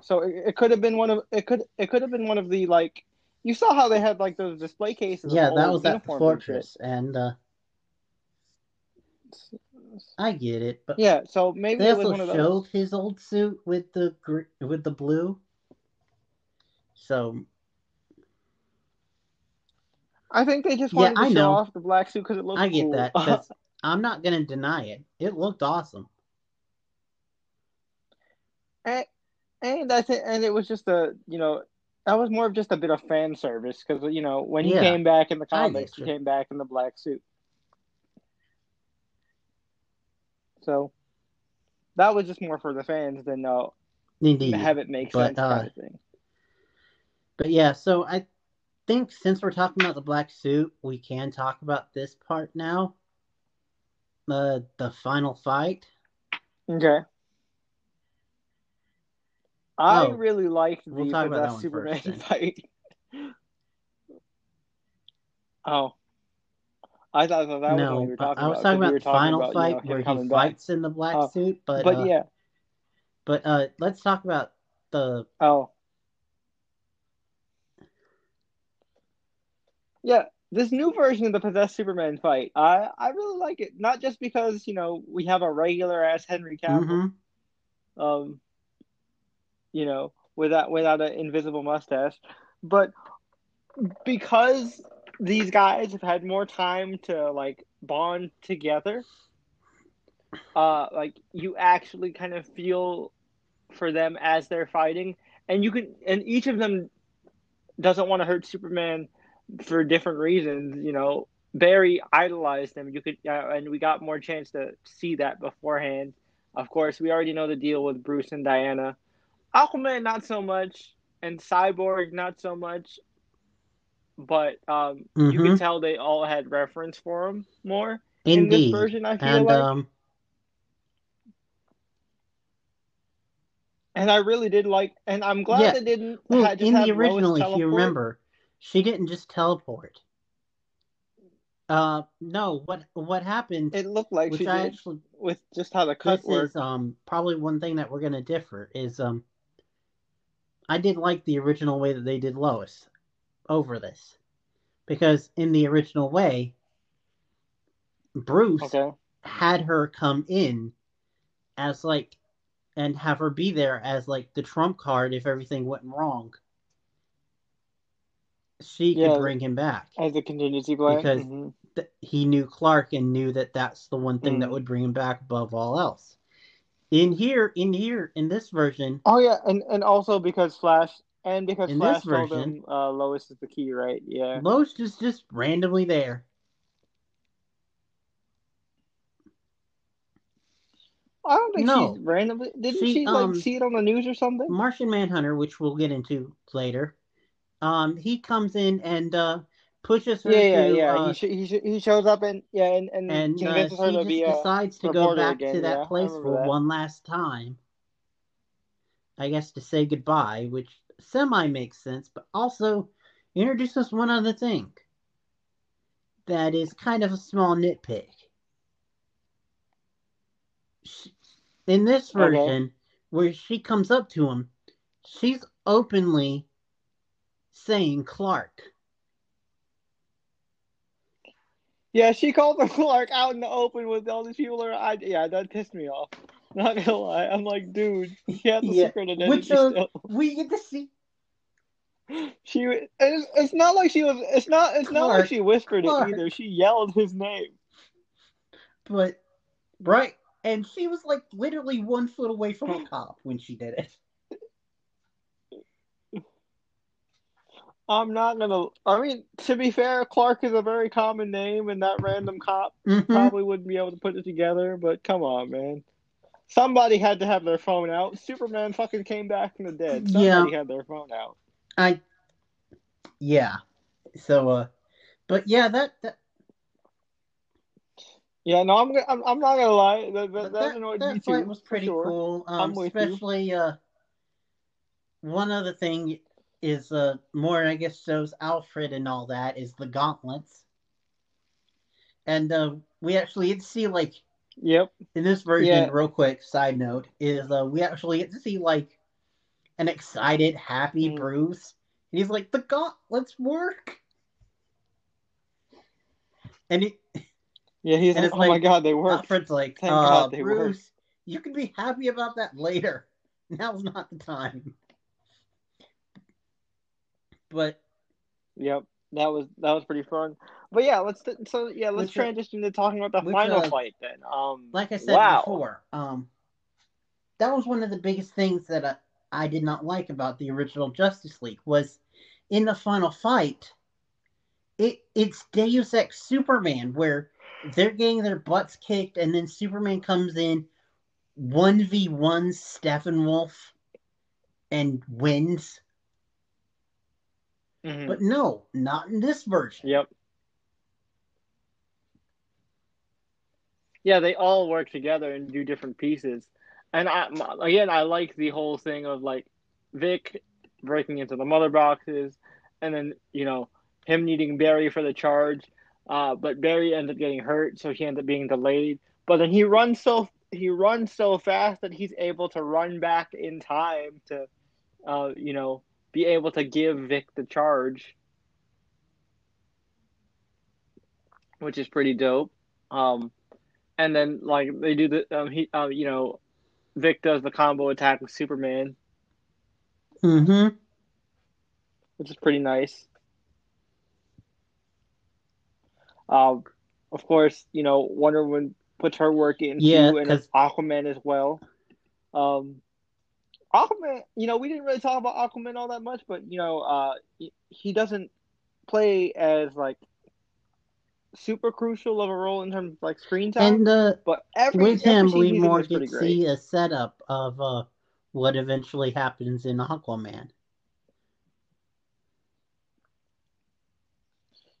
So it, it could have been one of it could it could have been one of the like you saw how they had like those display cases. yeah, that was at the uniforms and fortress, and uh I get it, but Yeah, so maybe They also one of those. showed his old suit with the gr- with the blue. So I think they just Yeah, to I show know. off the black suit because it looked I get cool. that. (laughs) I'm not gonna deny it. It looked awesome. and, and I think and it was just a you know that was more of just a bit of fan service because you know when he Yeah, came back in the comics he came back in the black suit. So that was just more for the fans than uh, Indeed. have it make But, sense uh, kind of thing. But yeah, so I think since we're talking about the black suit, we can talk about this part now. The the final fight. Okay. I Oh, really liked the we'll talk about that Possessed Superman first (laughs) fight. oh. I thought that, that was no, what you were talking I was about. talking about you the final about, you fight know, where he back. fights in the black Oh, suit. But But uh, yeah. but uh, let's talk about the Oh. Yeah, this new version of the possessed Superman fight, I I really like it. Not just because you know we have a regular ass Henry Cavill, Mm-hmm. um, you know, without without an invisible mustache, but because these guys have had more time to like bond together. Uh, like you actually kind of feel for them as they're fighting, and you can, and each of them doesn't want to hurt Superman for different reasons. You know, Barry idolized him. You could, uh, and we got more chance to see that beforehand. Of course, we already know the deal with Bruce and Diana. Aquaman, not so much, and Cyborg, not so much. But um, you Mhm. can tell they all had reference for him more in this version. I feel And like, um, and I really did like, and I'm glad Yeah. they didn't. well, just in the original, if you remember, she didn't just teleport. Uh, no. What what happened? It looked like she I did actually with just how the cut this worked. is um probably one thing that we're gonna differ is um I didn't like the original way that they did Lois over this because in the original way Bruce Okay. had her come in as like and have her be there as like the trump card if everything went wrong she Yeah. could bring him back As a contingency plan. Because- Mhm. Th- he knew clark and knew that that's the one thing that Mm. would bring him back above all else in here in here in this version Oh yeah, and and also because Flash and because In Flash this told version- him uh, Lois is the key, right? Yeah. Lois is just randomly there I don't think No. she's randomly. Didn't She, she, um, like see it on the news or something? martian manhunter which we'll get into later um he comes in and uh pushes her Yeah, yeah, to yeah. uh, he sh- he sh- he shows up and yeah, and and, and uh, her she to just be decides to go back again, to that yeah, place for that. one last time. I guess to say goodbye, which semi makes sense, but also introduces one other thing that is kind of a small nitpick. She- In this Okay. version, where she comes up to him, she's openly saying Clark. Yeah, she called him (laughs) Clark out in the open with all these people around. I, yeah, that pissed me off. (laughs) Not gonna lie, I'm like, dude, (laughs) he had the Yeah, secret identity which, uh, still. We get to see She, it's, it's not like she was. It's not. It's not like she whispered Clark. it either. She yelled his name. but right and she was like literally one foot away from a cop when she did it I'm not gonna. I mean, to be fair, Clark is a very common name, and that random cop Mhm. probably wouldn't be able to put it together. But come on, man. Somebody had to have their phone out. Superman fucking came back from the dead. Yeah. Somebody had their phone out. i yeah so uh but yeah that, that Yeah, no, I'm. I'm, I'm not gonna lie. That, that, that annoyed that me too. was pretty sure. cool um I'm with you. especially uh one other thing is uh more i guess shows alfred and all that is the gauntlets and uh we actually get to see like Yep. in this version, Yeah. real quick side note is uh, we actually get to see like an excited, happy Mm. Bruce. And he's like, "The gauntlets work," and it, Yeah, he's like, oh my god, they worked. Alfred's like, Thank uh, God they work." "Bruce, you can be happy about that later. (laughs) Now's not the time." But Yep, that was that was pretty fun. But yeah, let's so yeah, let's Which, uh, transition to talking about the which, final uh, fight then. Um, like I said wow. before, um, that was one of the biggest things that I, I did not like about the original Justice League was in the final fight. It it's Deus Ex Superman where they're getting their butts kicked, and then Superman comes in, one v one Steppenwolf, and wins. Mhm. But no, not in this version. Yep. Yeah, they all work together and do different pieces. And I, again, I like the whole thing of like Vic breaking into the mother boxes, and then you know him needing Barry for the charge. Uh, but Barry ends up getting hurt, so he ends up being delayed. But then he runs so he runs so fast that he's able to run back in time to, uh, you know, be able to give Vic the charge. which is pretty dope. Um, and then like they do the um he um you know, Vic does the combo attack with Superman, Mm-hmm. which is pretty nice. Um, of course, you know Wonder Woman puts her work in Yeah, and Aquaman as well. Um, Aquaman, you know, we didn't really talk about Aquaman all that much, but you know, uh, he- doesn't play as like super crucial of a role in terms of like screen time. And uh, but every with every him, we more get see a setup of uh, what eventually happens in Aquaman.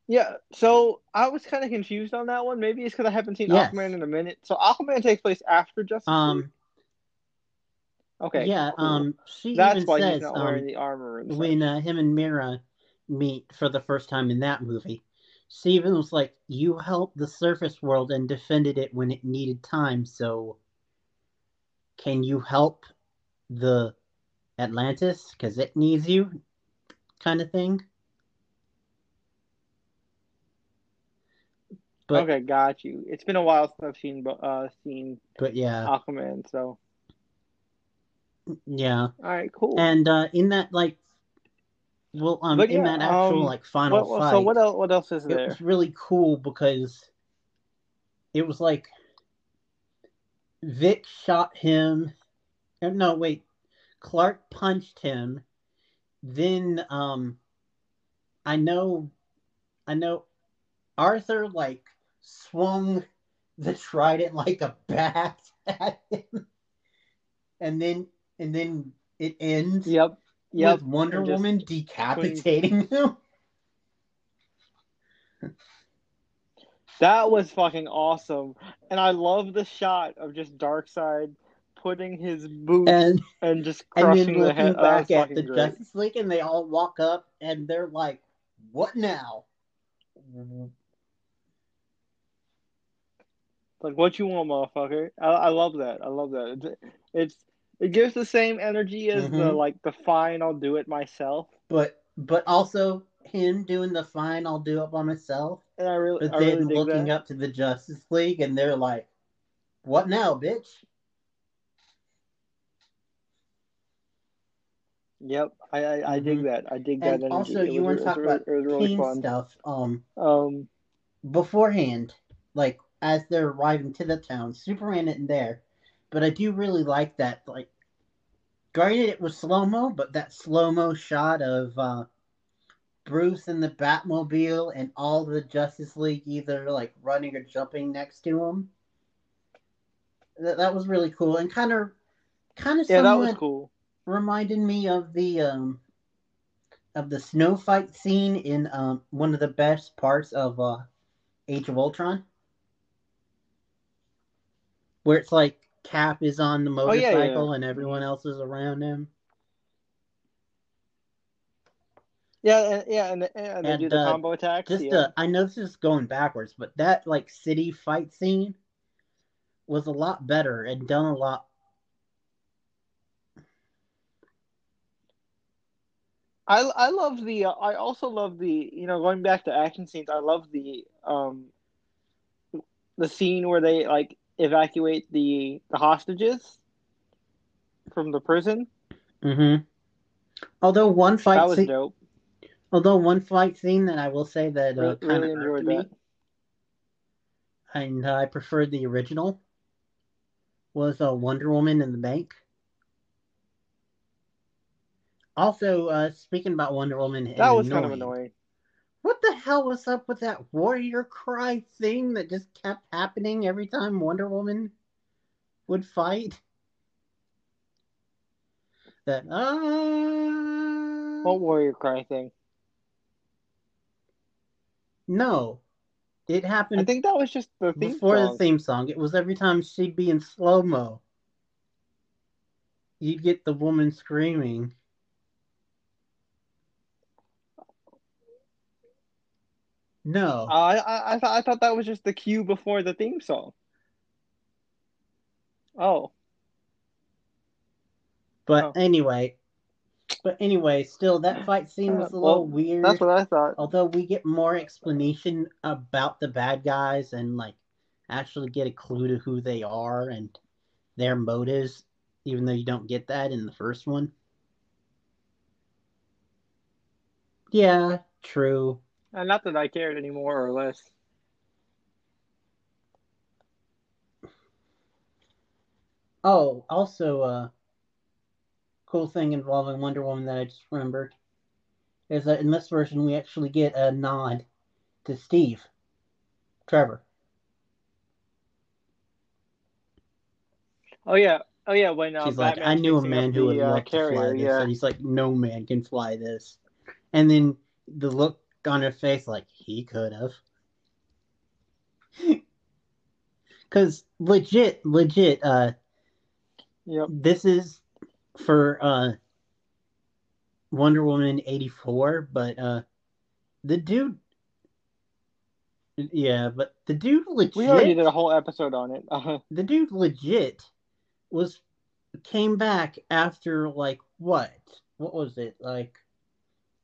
Yeah, so I was kind of confused on that one. Maybe it's because I haven't seen Yes. Aquaman in a minute. So Aquaman takes place after Justice League. Okay, yeah. cool. Um, she that's even why says he's not wearing um, the armor. When uh, him and Mera meet for the first time in that movie, Steven was like, "You helped the surface world and defended it when it needed time. So, can you help the Atlantis because it needs you?" Kind of thing. But okay, got you. It's been a while since I've seen uh seen but yeah, Aquaman. So yeah. all right, cool. And uh, in that like, well, um, But in that actual um, like final What- fight, so what else? What else is it there? was really cool because it was like Vic shot him. uh, No, wait, Clark punched him. Then, um, I know, I know, Arthur like swung the trident like a bat (laughs) at him, and then and then it ends Yep, yep. with Wonder Woman decapitating (laughs) him. That was fucking awesome, and I love the shot of just Darkseid putting his boot and, And just and crushing then the looking oh, was back at the great. Justice League, and they all walk up, and they're like, "What now?" Like, what you want, motherfucker? I, I love that. I love that. It's, it's it gives the same energy as the Mhm. like the fine. I'll do it myself, But but also him doing the fine, I'll do it by myself. and I really, But I then really looking that. up to the Justice League, and they're like, "What now, bitch?" Yep, I, I, I dig that. I dig that And energy. also, you want to talk about really fun. stuff. Um, Um, beforehand, like as they're arriving to the town, Superman isn't there, but I do really like that. Like, granted, it was slow mo, but that slow mo shot of uh, Bruce in the Batmobile and all the Justice League either like running or jumping next to him. That that was really cool and kind of kind of yeah, that was cool. reminded me of the um of the snow fight scene in um one of the best parts of uh Age of Ultron. Where it's like Cap is on the Oh, yeah, motorcycle yeah. and everyone else is around him. Yeah, and, yeah, and, and they And, do the uh, combo attacks. Just yeah. uh, I know this is going backwards, but that like city fight scene was a lot better and done a lot I I love the uh, I also love the you know going back to action scenes I love the um the scene where they like evacuate the the hostages from the prison Mm-hmm. Although one fight that was scene, dope although one fight scene that I will say that uh, really, kind really of enjoyed me, and uh, I preferred the original, was uh, Wonder Woman in the bank. Also, uh, speaking about Wonder Woman, that was kind of annoying, annoying What the hell was up with that warrior cry thing that just kept happening every time Wonder Woman would fight? That ah what warrior cry thing no, it happened. I think that was just the theme before song the theme song. It was every time she'd be in slow mo. You'd get the woman screaming. No, I I I thought I thought that was just the cue before the theme song oh but oh. anyway, But anyway, still that fight scene was a Uh, little weird. That's what I thought. Although we get more explanation about the bad guys and like actually get a clue to who they are and their motives, even though you don't get that in the first one. Yeah, true. And not that I cared any more or less. Oh, also, uh, cool thing involving Wonder Woman that I just remembered is that in this version we actually get a nod to Steve, Trevor. Oh yeah, oh yeah. When uh, She's like, I knew a man who would uh, love to fly this, Yeah, and he's like, no man can fly this. And then the look on her face, like he could have, (laughs) because legit, legit, uh, yep. this is for uh Wonder Woman 84, but uh the dude yeah, but the dude legit We already did a whole episode on it. Uh, (laughs) the dude legit was came back after like what? What was it? Like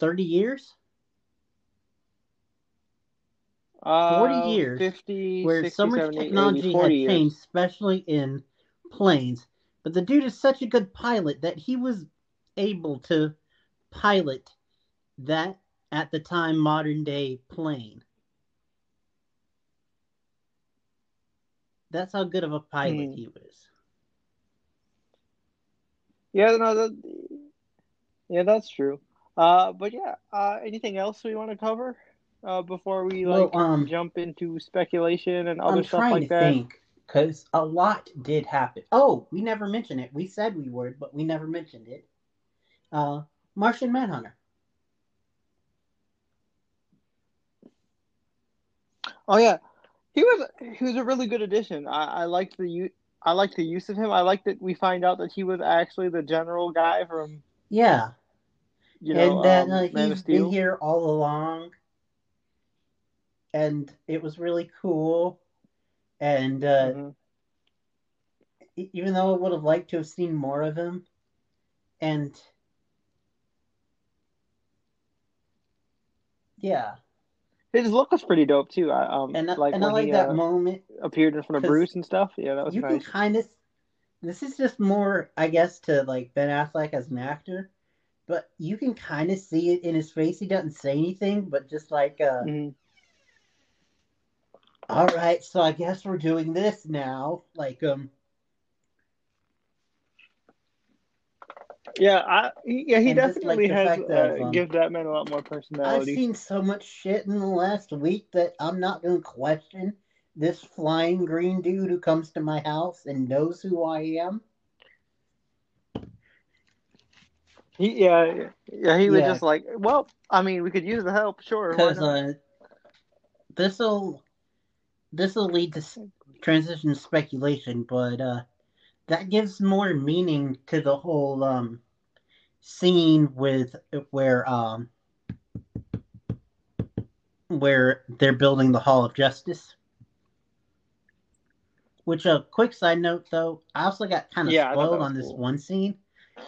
30 years? 40 uh, years 50, Where 60, so much 70, 80, technology 40 had years. changed, especially in planes. But the dude is such a good pilot that he was able to pilot that at the time modern day plane. That's how good of a pilot Hmm. he was. Yeah, no, that, yeah, that's true. Uh, but yeah, uh, anything else we want to cover uh, before we Well, like um, jump into speculation and other I'm stuff trying like to that? think because a lot did happen. Oh, we never mentioned it. We said we would, but we never mentioned it. Uh, Martian Manhunter. Oh yeah, he was he was a really good addition. I, I liked the u- I liked the use of him. I liked that we find out that he was actually the general guy from Yeah, you know and that um, uh, he's been here all along, and it was really cool. And uh, Mhm. e- even though I would have liked to have seen more of him, and yeah, His look was pretty dope too. I um and I- like and I like he that uh, moment appeared in front of Bruce and stuff. Yeah, that was you nice. can kind of this is just more i guess to like ben affleck as an actor but you can kind of see it in his face he doesn't say anything but just like uh Mhm. All right so i guess we're doing this now like um Yeah, I yeah he And just, like, definitely has that, uh, um, give that man a lot more personality. i've seen so much shit in the last week that i'm not going to question this flying green dude who comes to my house and knows who i am He yeah yeah he was Yeah. just like, well, I mean, we could use the help, sure. because uh, this will this will lead to transition speculation, but uh, that gives more meaning to the whole um, scene with where um, where they're building the Hall of Justice. Which a quick side note though, I also got kind of Yeah, I thought that spoiled on this cool. one scene,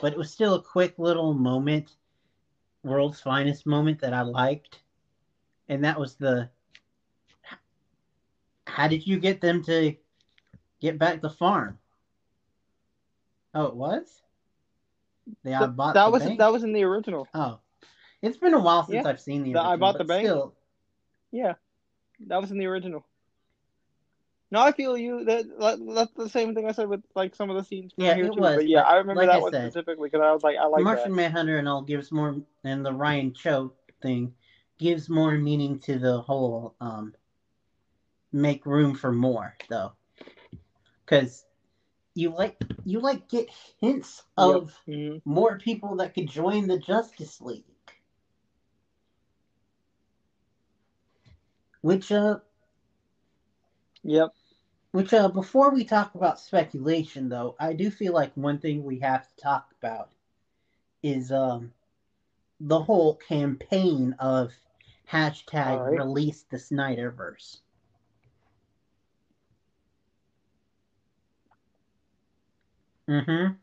but it was still a quick little moment, world's finest moment that I liked, and that was the how did you get them to get back the farm? Oh, it was. They I bought that the was bank? that was in the original. Oh, it's been a while since Yeah. I've seen the The I. Bought the Bank? Still, Yeah, that was in the original. No, I feel you. That, that that's the same thing I said with like some of the scenes Yeah, here it too. was, but yeah, I remember like that I one said, specifically because I was like, I like Martian that. Manhunter and all gives more, and the Ryan Cho thing gives more meaning to the whole um, make room for more though, because you like you like get hints of Mhm. more people that could join the Justice League, which uh Yep. Which, uh, before we talk about speculation, though, I do feel like one thing we have to talk about is um, the whole campaign of hashtag right. release the Snyderverse. Mm-hmm.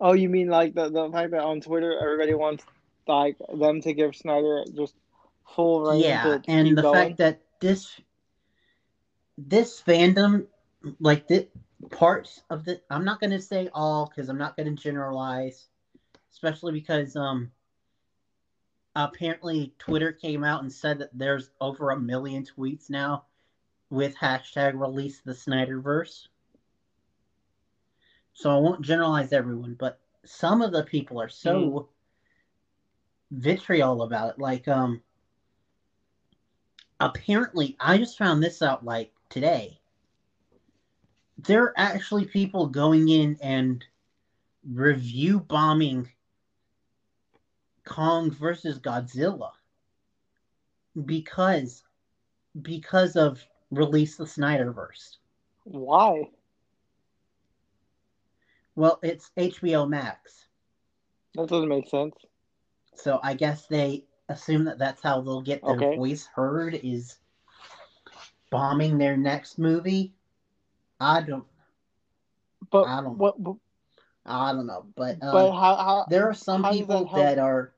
Oh, you mean like the, the fact that on Twitter everybody wants like them to give Snyder just full reign yeah, and the going? fact that this this fandom, like the parts of the, I'm not gonna say all because I'm not gonna generalize, especially because um apparently Twitter came out and said that there's over a million tweets now with hashtag release the Snyderverse. So I won't generalize everyone, but some of the people are so vitriol about it. Like, um, apparently, I just found this out like today. There are actually people going in and review bombing Kong versus Godzilla because because of release the Snyderverse. Why? Well, it's HBO Max, That doesn't make sense. so I guess they assume that that's how they'll get their Okay. voice heard is bombing their next movie. I don't, But I don't know. what? But, I don't know, but um, but how? How? there are some people that that are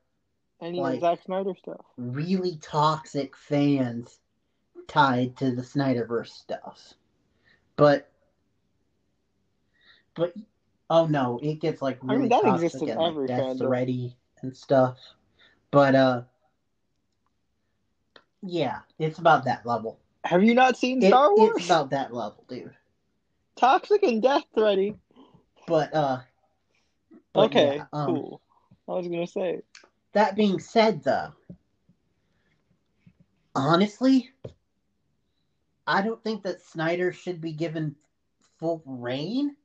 any like- Zack Snyder stuff? really toxic fans tied to the Snyderverse stuff. But but oh no, it gets like I mean, really that toxic exists in and like fandom. thready and stuff. But uh yeah, it's about that level. Have you not seen It- Star Wars? it's about that level, dude. Toxic and death ready. But uh but Okay, yeah, um, cool. I was gonna say. That being said, though, honestly, I don't think that Snyder should be given full reign,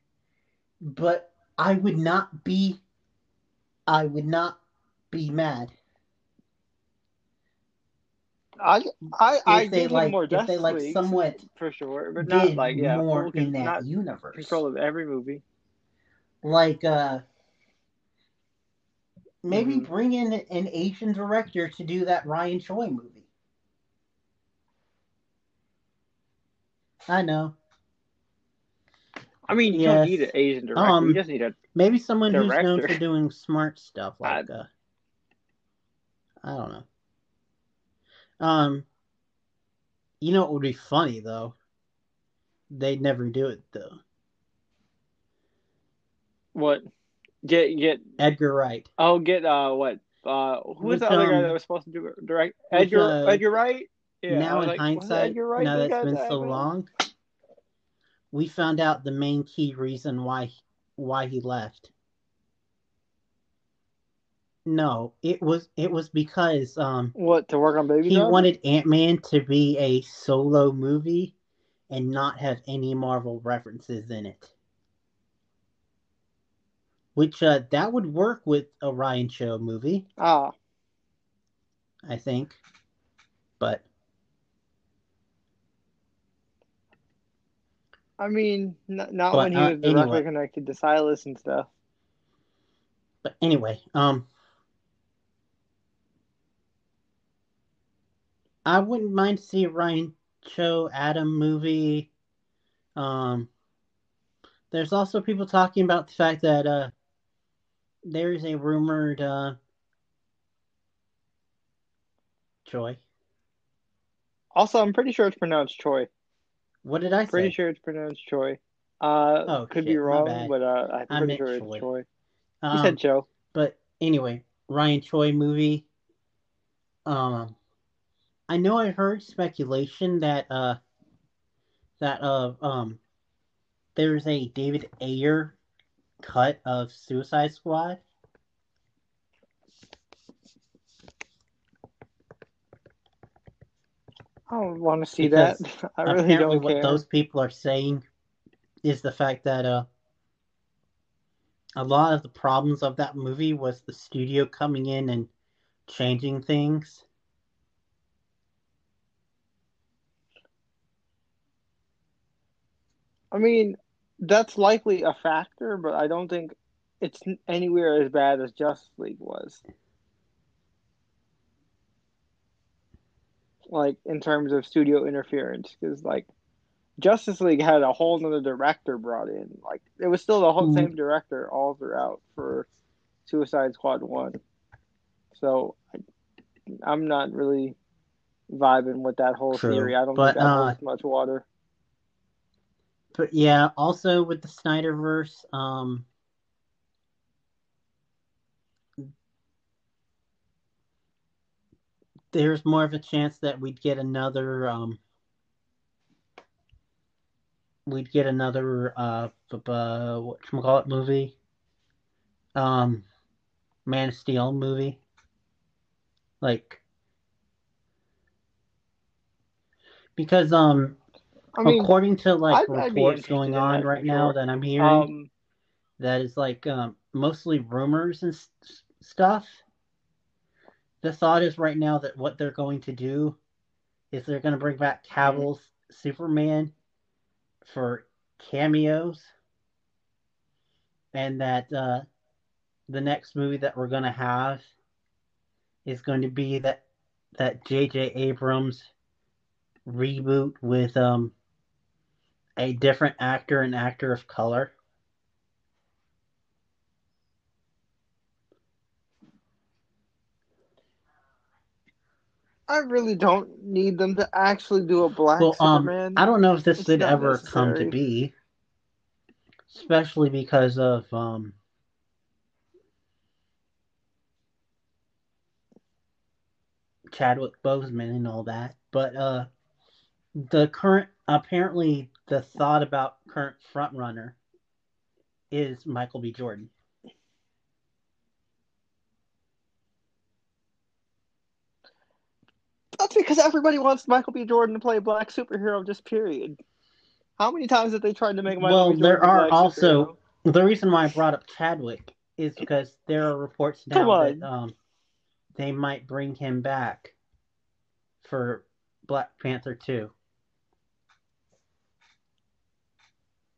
but I would not be, I would not be mad I I I if they like, more if they like somewhat for sure, but not like yeah, more in that universe, control of every movie. like uh. Maybe Mhm. bring in an Asian director to do that Ryan Choi movie. I know. I mean, you Yes. don't need an Asian director. Um, you just need a. Maybe someone who's known for doing smart stuff I- like uh I don't know. Um you know what would be funny though? They'd never do it though. What? Get get Edgar Wright. oh get uh what uh who was the other guy um, that was supposed to do direct with, Edgar uh, Edgar Wright? Yeah, now in like, hindsight, now that that's been that, so long, we found out the main key reason why why he left. No, it was it was because um What to work on Baby he Driver? wanted Ant Man to be a solo movie and not have any Marvel references in it. Which uh, that would work with a Ryan Show movie, Ah, I think. But I mean, n- not But, when he uh, was directly anyway. connected to Silas and stuff. but anyway, um I wouldn't mind to see a Ryan Cho Atom movie. Um there's also people talking about the fact that uh there's a rumored uh Joy. Also, I'm pretty sure it's pronounced Troy. What did I say? Pretty sure it's pronounced Troy. Uh, Oh, could shit, be wrong, but uh, I'm I pretty sure it's Troy. Troy. You Um, said Joe. But anyway, Ryan Choi movie. Um, I know I heard speculation that uh that uh um there's a David Ayer cut of Suicide Squad. I don't want to see Because that. (laughs) I really Apparently, don't what care. those people are saying is the fact that uh a lot of the problems of that movie was the studio coming in and changing things. I mean, that's likely a factor, but I don't think it's anywhere as bad as Justice League was. Like in terms of studio interference, because like Justice League had a whole nother director brought in. Like it was still the whole Mhm. same director all throughout for Suicide Squad one. So I, I'm not really vibing with that whole True, theory. I don't but, think that uh, holds much water. But yeah, also with the Snyderverse, um, there's more of a chance that we'd get another, um, we'd get another, uh, b- b- it movie, um, Man of Steel movie, like, because, um, I mean, according to like I'd- I'd reports going on right for now sure. that I'm hearing, um, that is like um, mostly rumors and s- stuff. The thought is right now that what they're going to do is they're going to bring back Cavill's Superman for cameos, and that uh, the next movie that we're going to have is going to be that that J.J. Abrams reboot with um a different actor and actor of color. I really don't need them to actually do a black Well, um, I don't know if this It's not ever come to be, especially because of um, Chadwick Boseman and all that. But uh, the current, apparently, the thought about current frontrunner is Michael B. Jordan. That's because everybody wants Michael B. Jordan to play a black superhero. Just period. How many times have they tried to make Michael Well, B. Jordan there are also- superhero? The reason why I brought up Chadwick is because there are reports now that um, they might bring him back for Black Panther 2.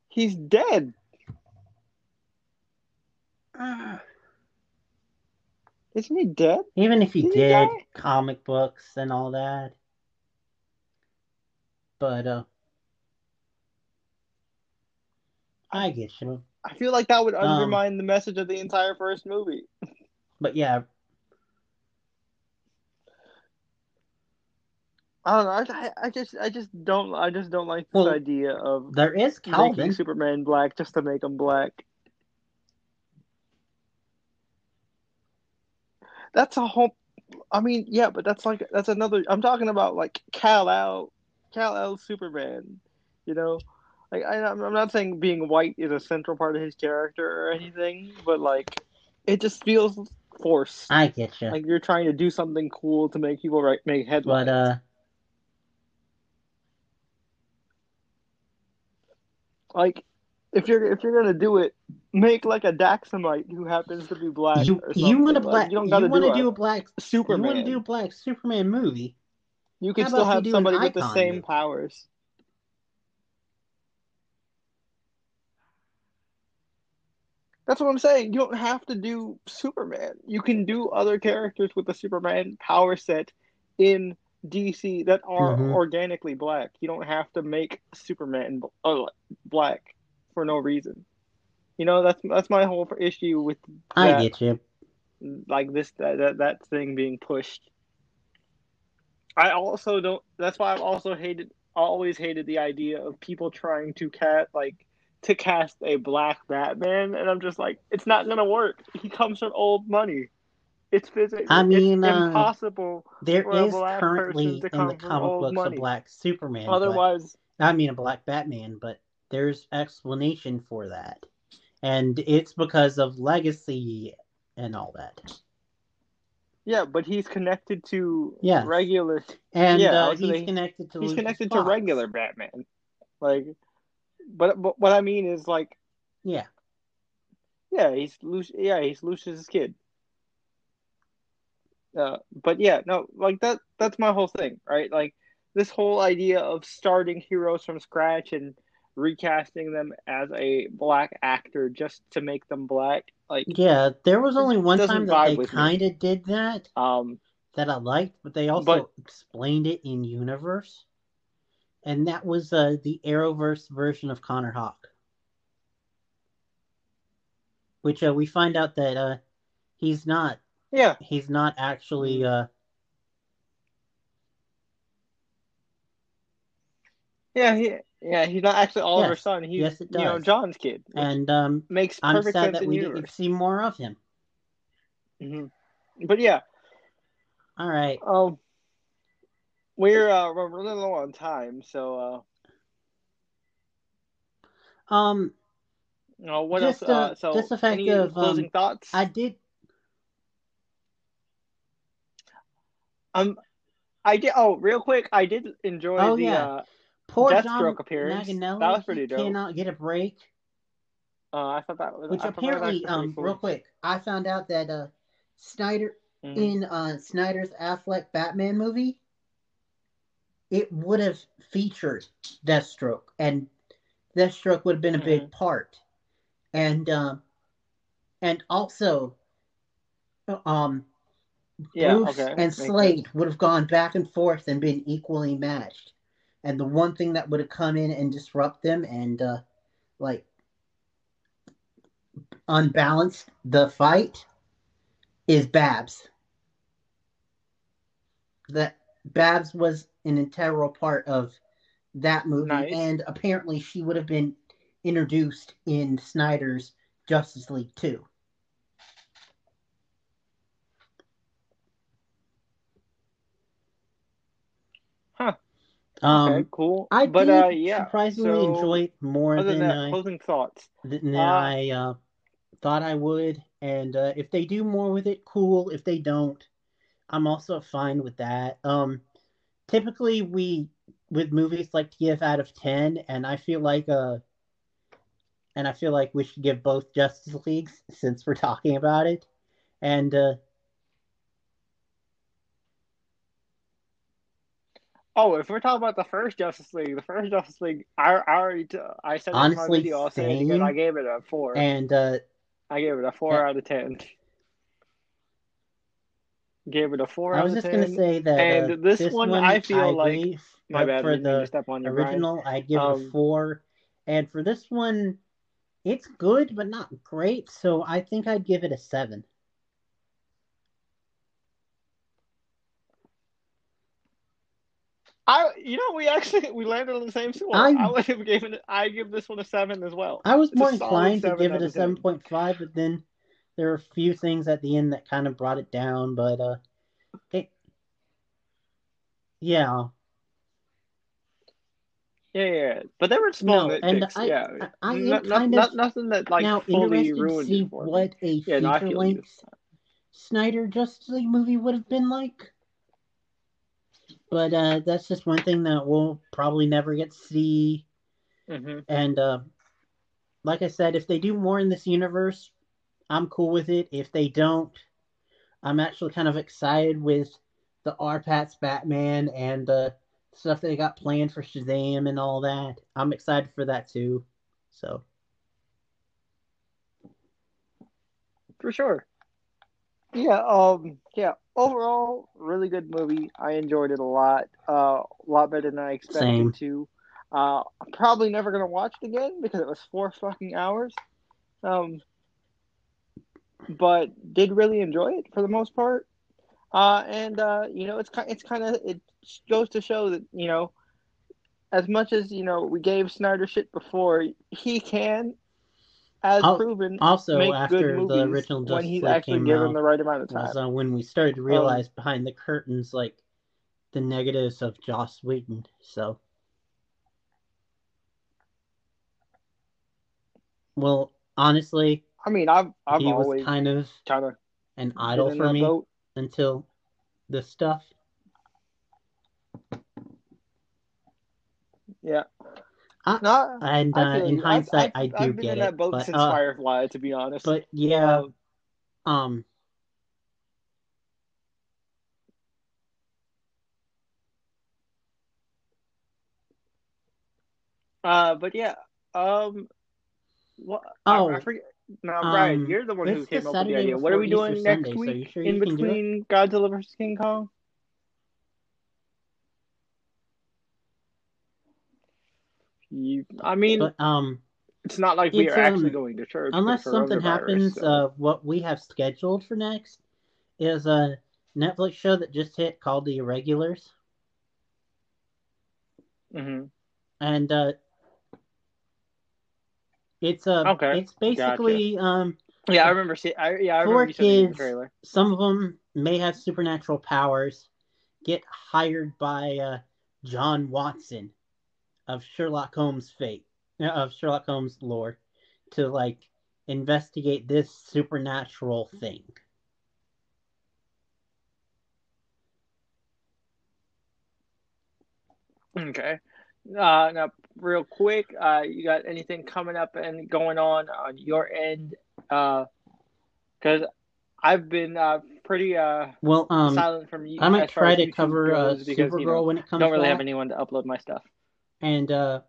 He's dead. Isn't he dead? Even if he Did he did die? comic books and all that. But uh I get you. I feel like that would Um, undermine the message of the entire first movie. (laughs) But yeah, I don't know. I, I just, I just don't, I just don't like this Well, idea of there is making Calvin. Superman black just to make him black. That's a whole. I mean, yeah, but that's like that's another. I'm talking about like Kal-El, Cal El Superman. You know, like I, I'm I'm not saying being white is a central part of his character or anything, but like it just feels forced. I get you. Like you're trying to do something cool to make people right make headlines. But uh like if you're if you're gonna do it, make like a Daxamite who happens to be black. you you want a black Like, you don't gotta to do, do a a black Superman. you want to do a black Superman movie. You could still have somebody with the same movie? powers. That's what I'm saying. You don't have to do Superman. You can do other characters with the Superman power set in DC that are Mhm. organically black. You don't have to make Superman uh, black for no reason. You know, that's that's my whole issue with I that, get you. like this that, that that thing being pushed. I also don't. That's why I've also hated, always hated the idea of people trying to cast like to cast a black Batman, and I'm just like, it's not gonna work. He comes from old money. It's physical. I mean, it's uh, impossible. There black currently person to in come the comic books money. a black Superman. but- Otherwise, I mean a black Batman, but there's explanation for that. And it's because of legacy and all that. yeah, but he's connected to yeah regular. And Yeah, uh, he's connected to He's Lucius connected to regular Batman. Like, but, but what I mean is like, Yeah. yeah, he's Lucius. Yeah, he's Lucius's kid. Uh, but yeah, no, like that. That's my whole thing, right? Like this whole idea of starting heroes from scratch and recasting them as a black actor just to make them black. Like, Yeah, there was only one time that they kind of did that um, that I liked, but they also But- explained it in universe. and that was uh, the Arrowverse version of Connor Hawke, which uh, we find out that uh, he's not. Yeah, he's not actually. Uh, yeah, he, yeah, he's not actually Oliver's Yes. son. He's Yes, it you know. John's kid. and um, makes I'm sad sense that we didn't see more of him. hmm But yeah, All right. um, we're uh, we're running low on time, so Um, uh, uh what Just, else? Uh, uh, so just the fact any of, closing um, thoughts? I did. Um, I did. Oh, real quick, I did enjoy Oh, the yeah. uh, Poor Deathstroke John appearance. Manganiello. That was pretty dope. Cannot get a break. uh I thought that was Which I that was apparently, um, cool. real quick, I found out that uh, Snyder Mhm. in uh, Snyder's Affleck Batman movie, it would have featured Deathstroke, and Deathstroke would have been a big Mm-hmm. part, and um, and also, um, Yeah, Bruce okay, and Slade would have gone back and forth and been equally matched, and the one thing that would have come in and disrupt them and uh, like unbalanced the fight is Babs. That Babs was an integral part of that movie, Nice. and apparently she would have been introduced in Snyder's Justice League too. Huh. Um, okay, cool. I but did uh, yeah. surprisingly so, enjoy it more than that, I closing thoughts. than Uh, I uh, thought I would. And uh, if they do more with it, cool. If they don't, I'm also fine with that. Um, typically, we with movies like to give out of ten, and I feel like uh, and I feel like we should give both Justice Leagues since we're talking about it. And uh, Oh, if we're talking about the first Justice League, the first Justice League, I, I already t- I said that in my Honestly, video. I'll say it again. I gave it a four. and uh, I gave it a four out of ten. Gave it a four I was just ten. gonna say that And uh, this one, I feel like- agree, My bad. for didn't mean to the original, I'd give it Um, a four, and for this one, it's good but not great. So I think I'd give it a seven. I, you know, we actually we landed on the same score. I- I, would have given it. I give this one a seven as well. I was It's more inclined to give it a seven point five, but then there were a few things at the end that kind of brought it down. But uh, it, yeah, Yeah, yeah. But they were small No, and nitpicks. I- yeah, I- I am Not- not- kind not- of nothing that like now fully interested to ruined see it for me. what a Yeah, no, feature length Snyder Justice League movie would have been like. But uh, that's just one thing that we'll probably never get to see. hmm And uh, like I said, if they do more in this universe, I'm cool with it. If they don't, I'm actually kind of excited with the R-Pat's Batman and uh, stuff they got planned for Shazam and all that. I'm excited for that too. So For sure. Yeah. Um. Yeah. Overall, really good movie. I enjoyed it a lot. Uh, a lot better than I expected Same. to. Uh, I'm probably never gonna watch it again because it was four fucking hours. Um. But did really enjoy it for the most part. Uh, and uh, you know, it's kind, it's kind of it goes to show that you know, as much as you know, we gave Snyder shit before, he can, as Al- proven, also after the original when Justice he's League actually came given out, the right amount of time. was uh, when we started to realize behind the curtains like the negatives of Joss Whedon. So, well, honestly, I mean, I've I've he was always kind of kind of an idol for me boat. until the stuff. Yeah. I- no, And uh, in you. hindsight, I've, I I've, do I've been get in it. that boat but, since uh, Firefly, to be honest. but yeah, Um, um, uh, but yeah. Um. What? Oh, I, forget. No, Bryan, um, you're the one who came up with the idea. What are we doing Easter next Sunday, so week sure in can do it? between Uh, um, King uh, You, I mean, But um, it's not like we are actually um, going to church. unless something happens, so- uh, what we have scheduled for next is a Netflix show that just hit called The Irregulars, Mhm. and uh, it's uh, Okay, it's basically um, Yeah, I remember. See, I, yeah, I remember you sending the kids. trailer. some of them may have supernatural powers, get hired by uh, John Watson of Sherlock Holmes' fate, uh, of Sherlock Holmes' lore, to like investigate this supernatural thing. Okay. Uh, now, real quick, uh, you got anything coming up and going on on your end? Because I've been uh, pretty uh, Well, um, silent from you. I might as far try to YouTube cover uh, Supergirl you know, when it comes don't really back. have anyone to upload my stuff. And uh,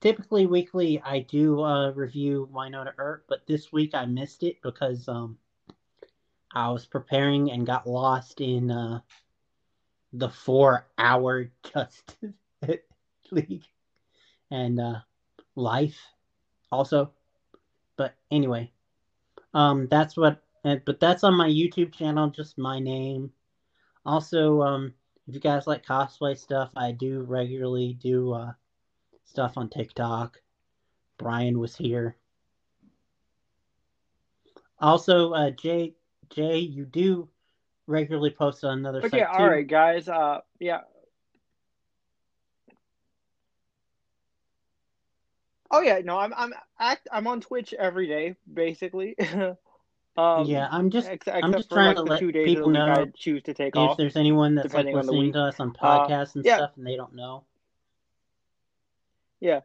typically weekly, I do uh, review Wynonna Earp, but this week I missed it because um, I was preparing and got lost in uh, the four-hour (laughs) Justice League and uh, Life, also. But anyway, um, that's what. But that's on my YouTube channel, just my name. Also, um, if you guys like cosplay stuff, I do regularly do uh, stuff on TikTok. Bryan was here. Also, uh, Jay, Jay, you do regularly post on another Okay, too. all right, guys. Uh, yeah. Oh yeah, no, I'm I'm act I'm on Twitch every day, basically. (laughs) um, yeah, I'm just ex- I'm just trying like to let two days people of the week know I choose to take if off. there's anyone that's like depending on the listening to us on Uh, podcasts and yeah. stuff and they don't know. Yeah,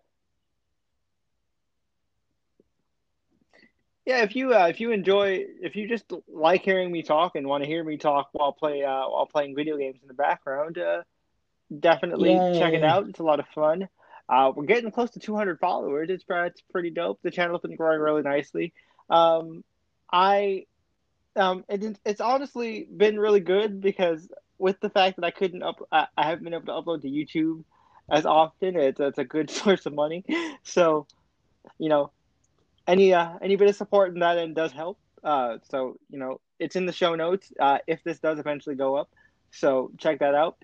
Yeah, if you uh, if you enjoy if you just like hearing me talk and want to hear me talk while play uh, while playing video games in the background, uh, definitely check it out. It's a lot of fun. Uh, we're getting close to 200 followers. It's it's pretty dope. The channel's been growing really nicely. Um, I um, it, it's honestly been really good because with the fact that I couldn't up I, I haven't been able to upload to YouTube as often. It's it's a good (laughs) source of money. So, you know, any uh, any bit of support in that end does help. Uh, so you know, it's in the show notes uh, if this does eventually go up. So check that out.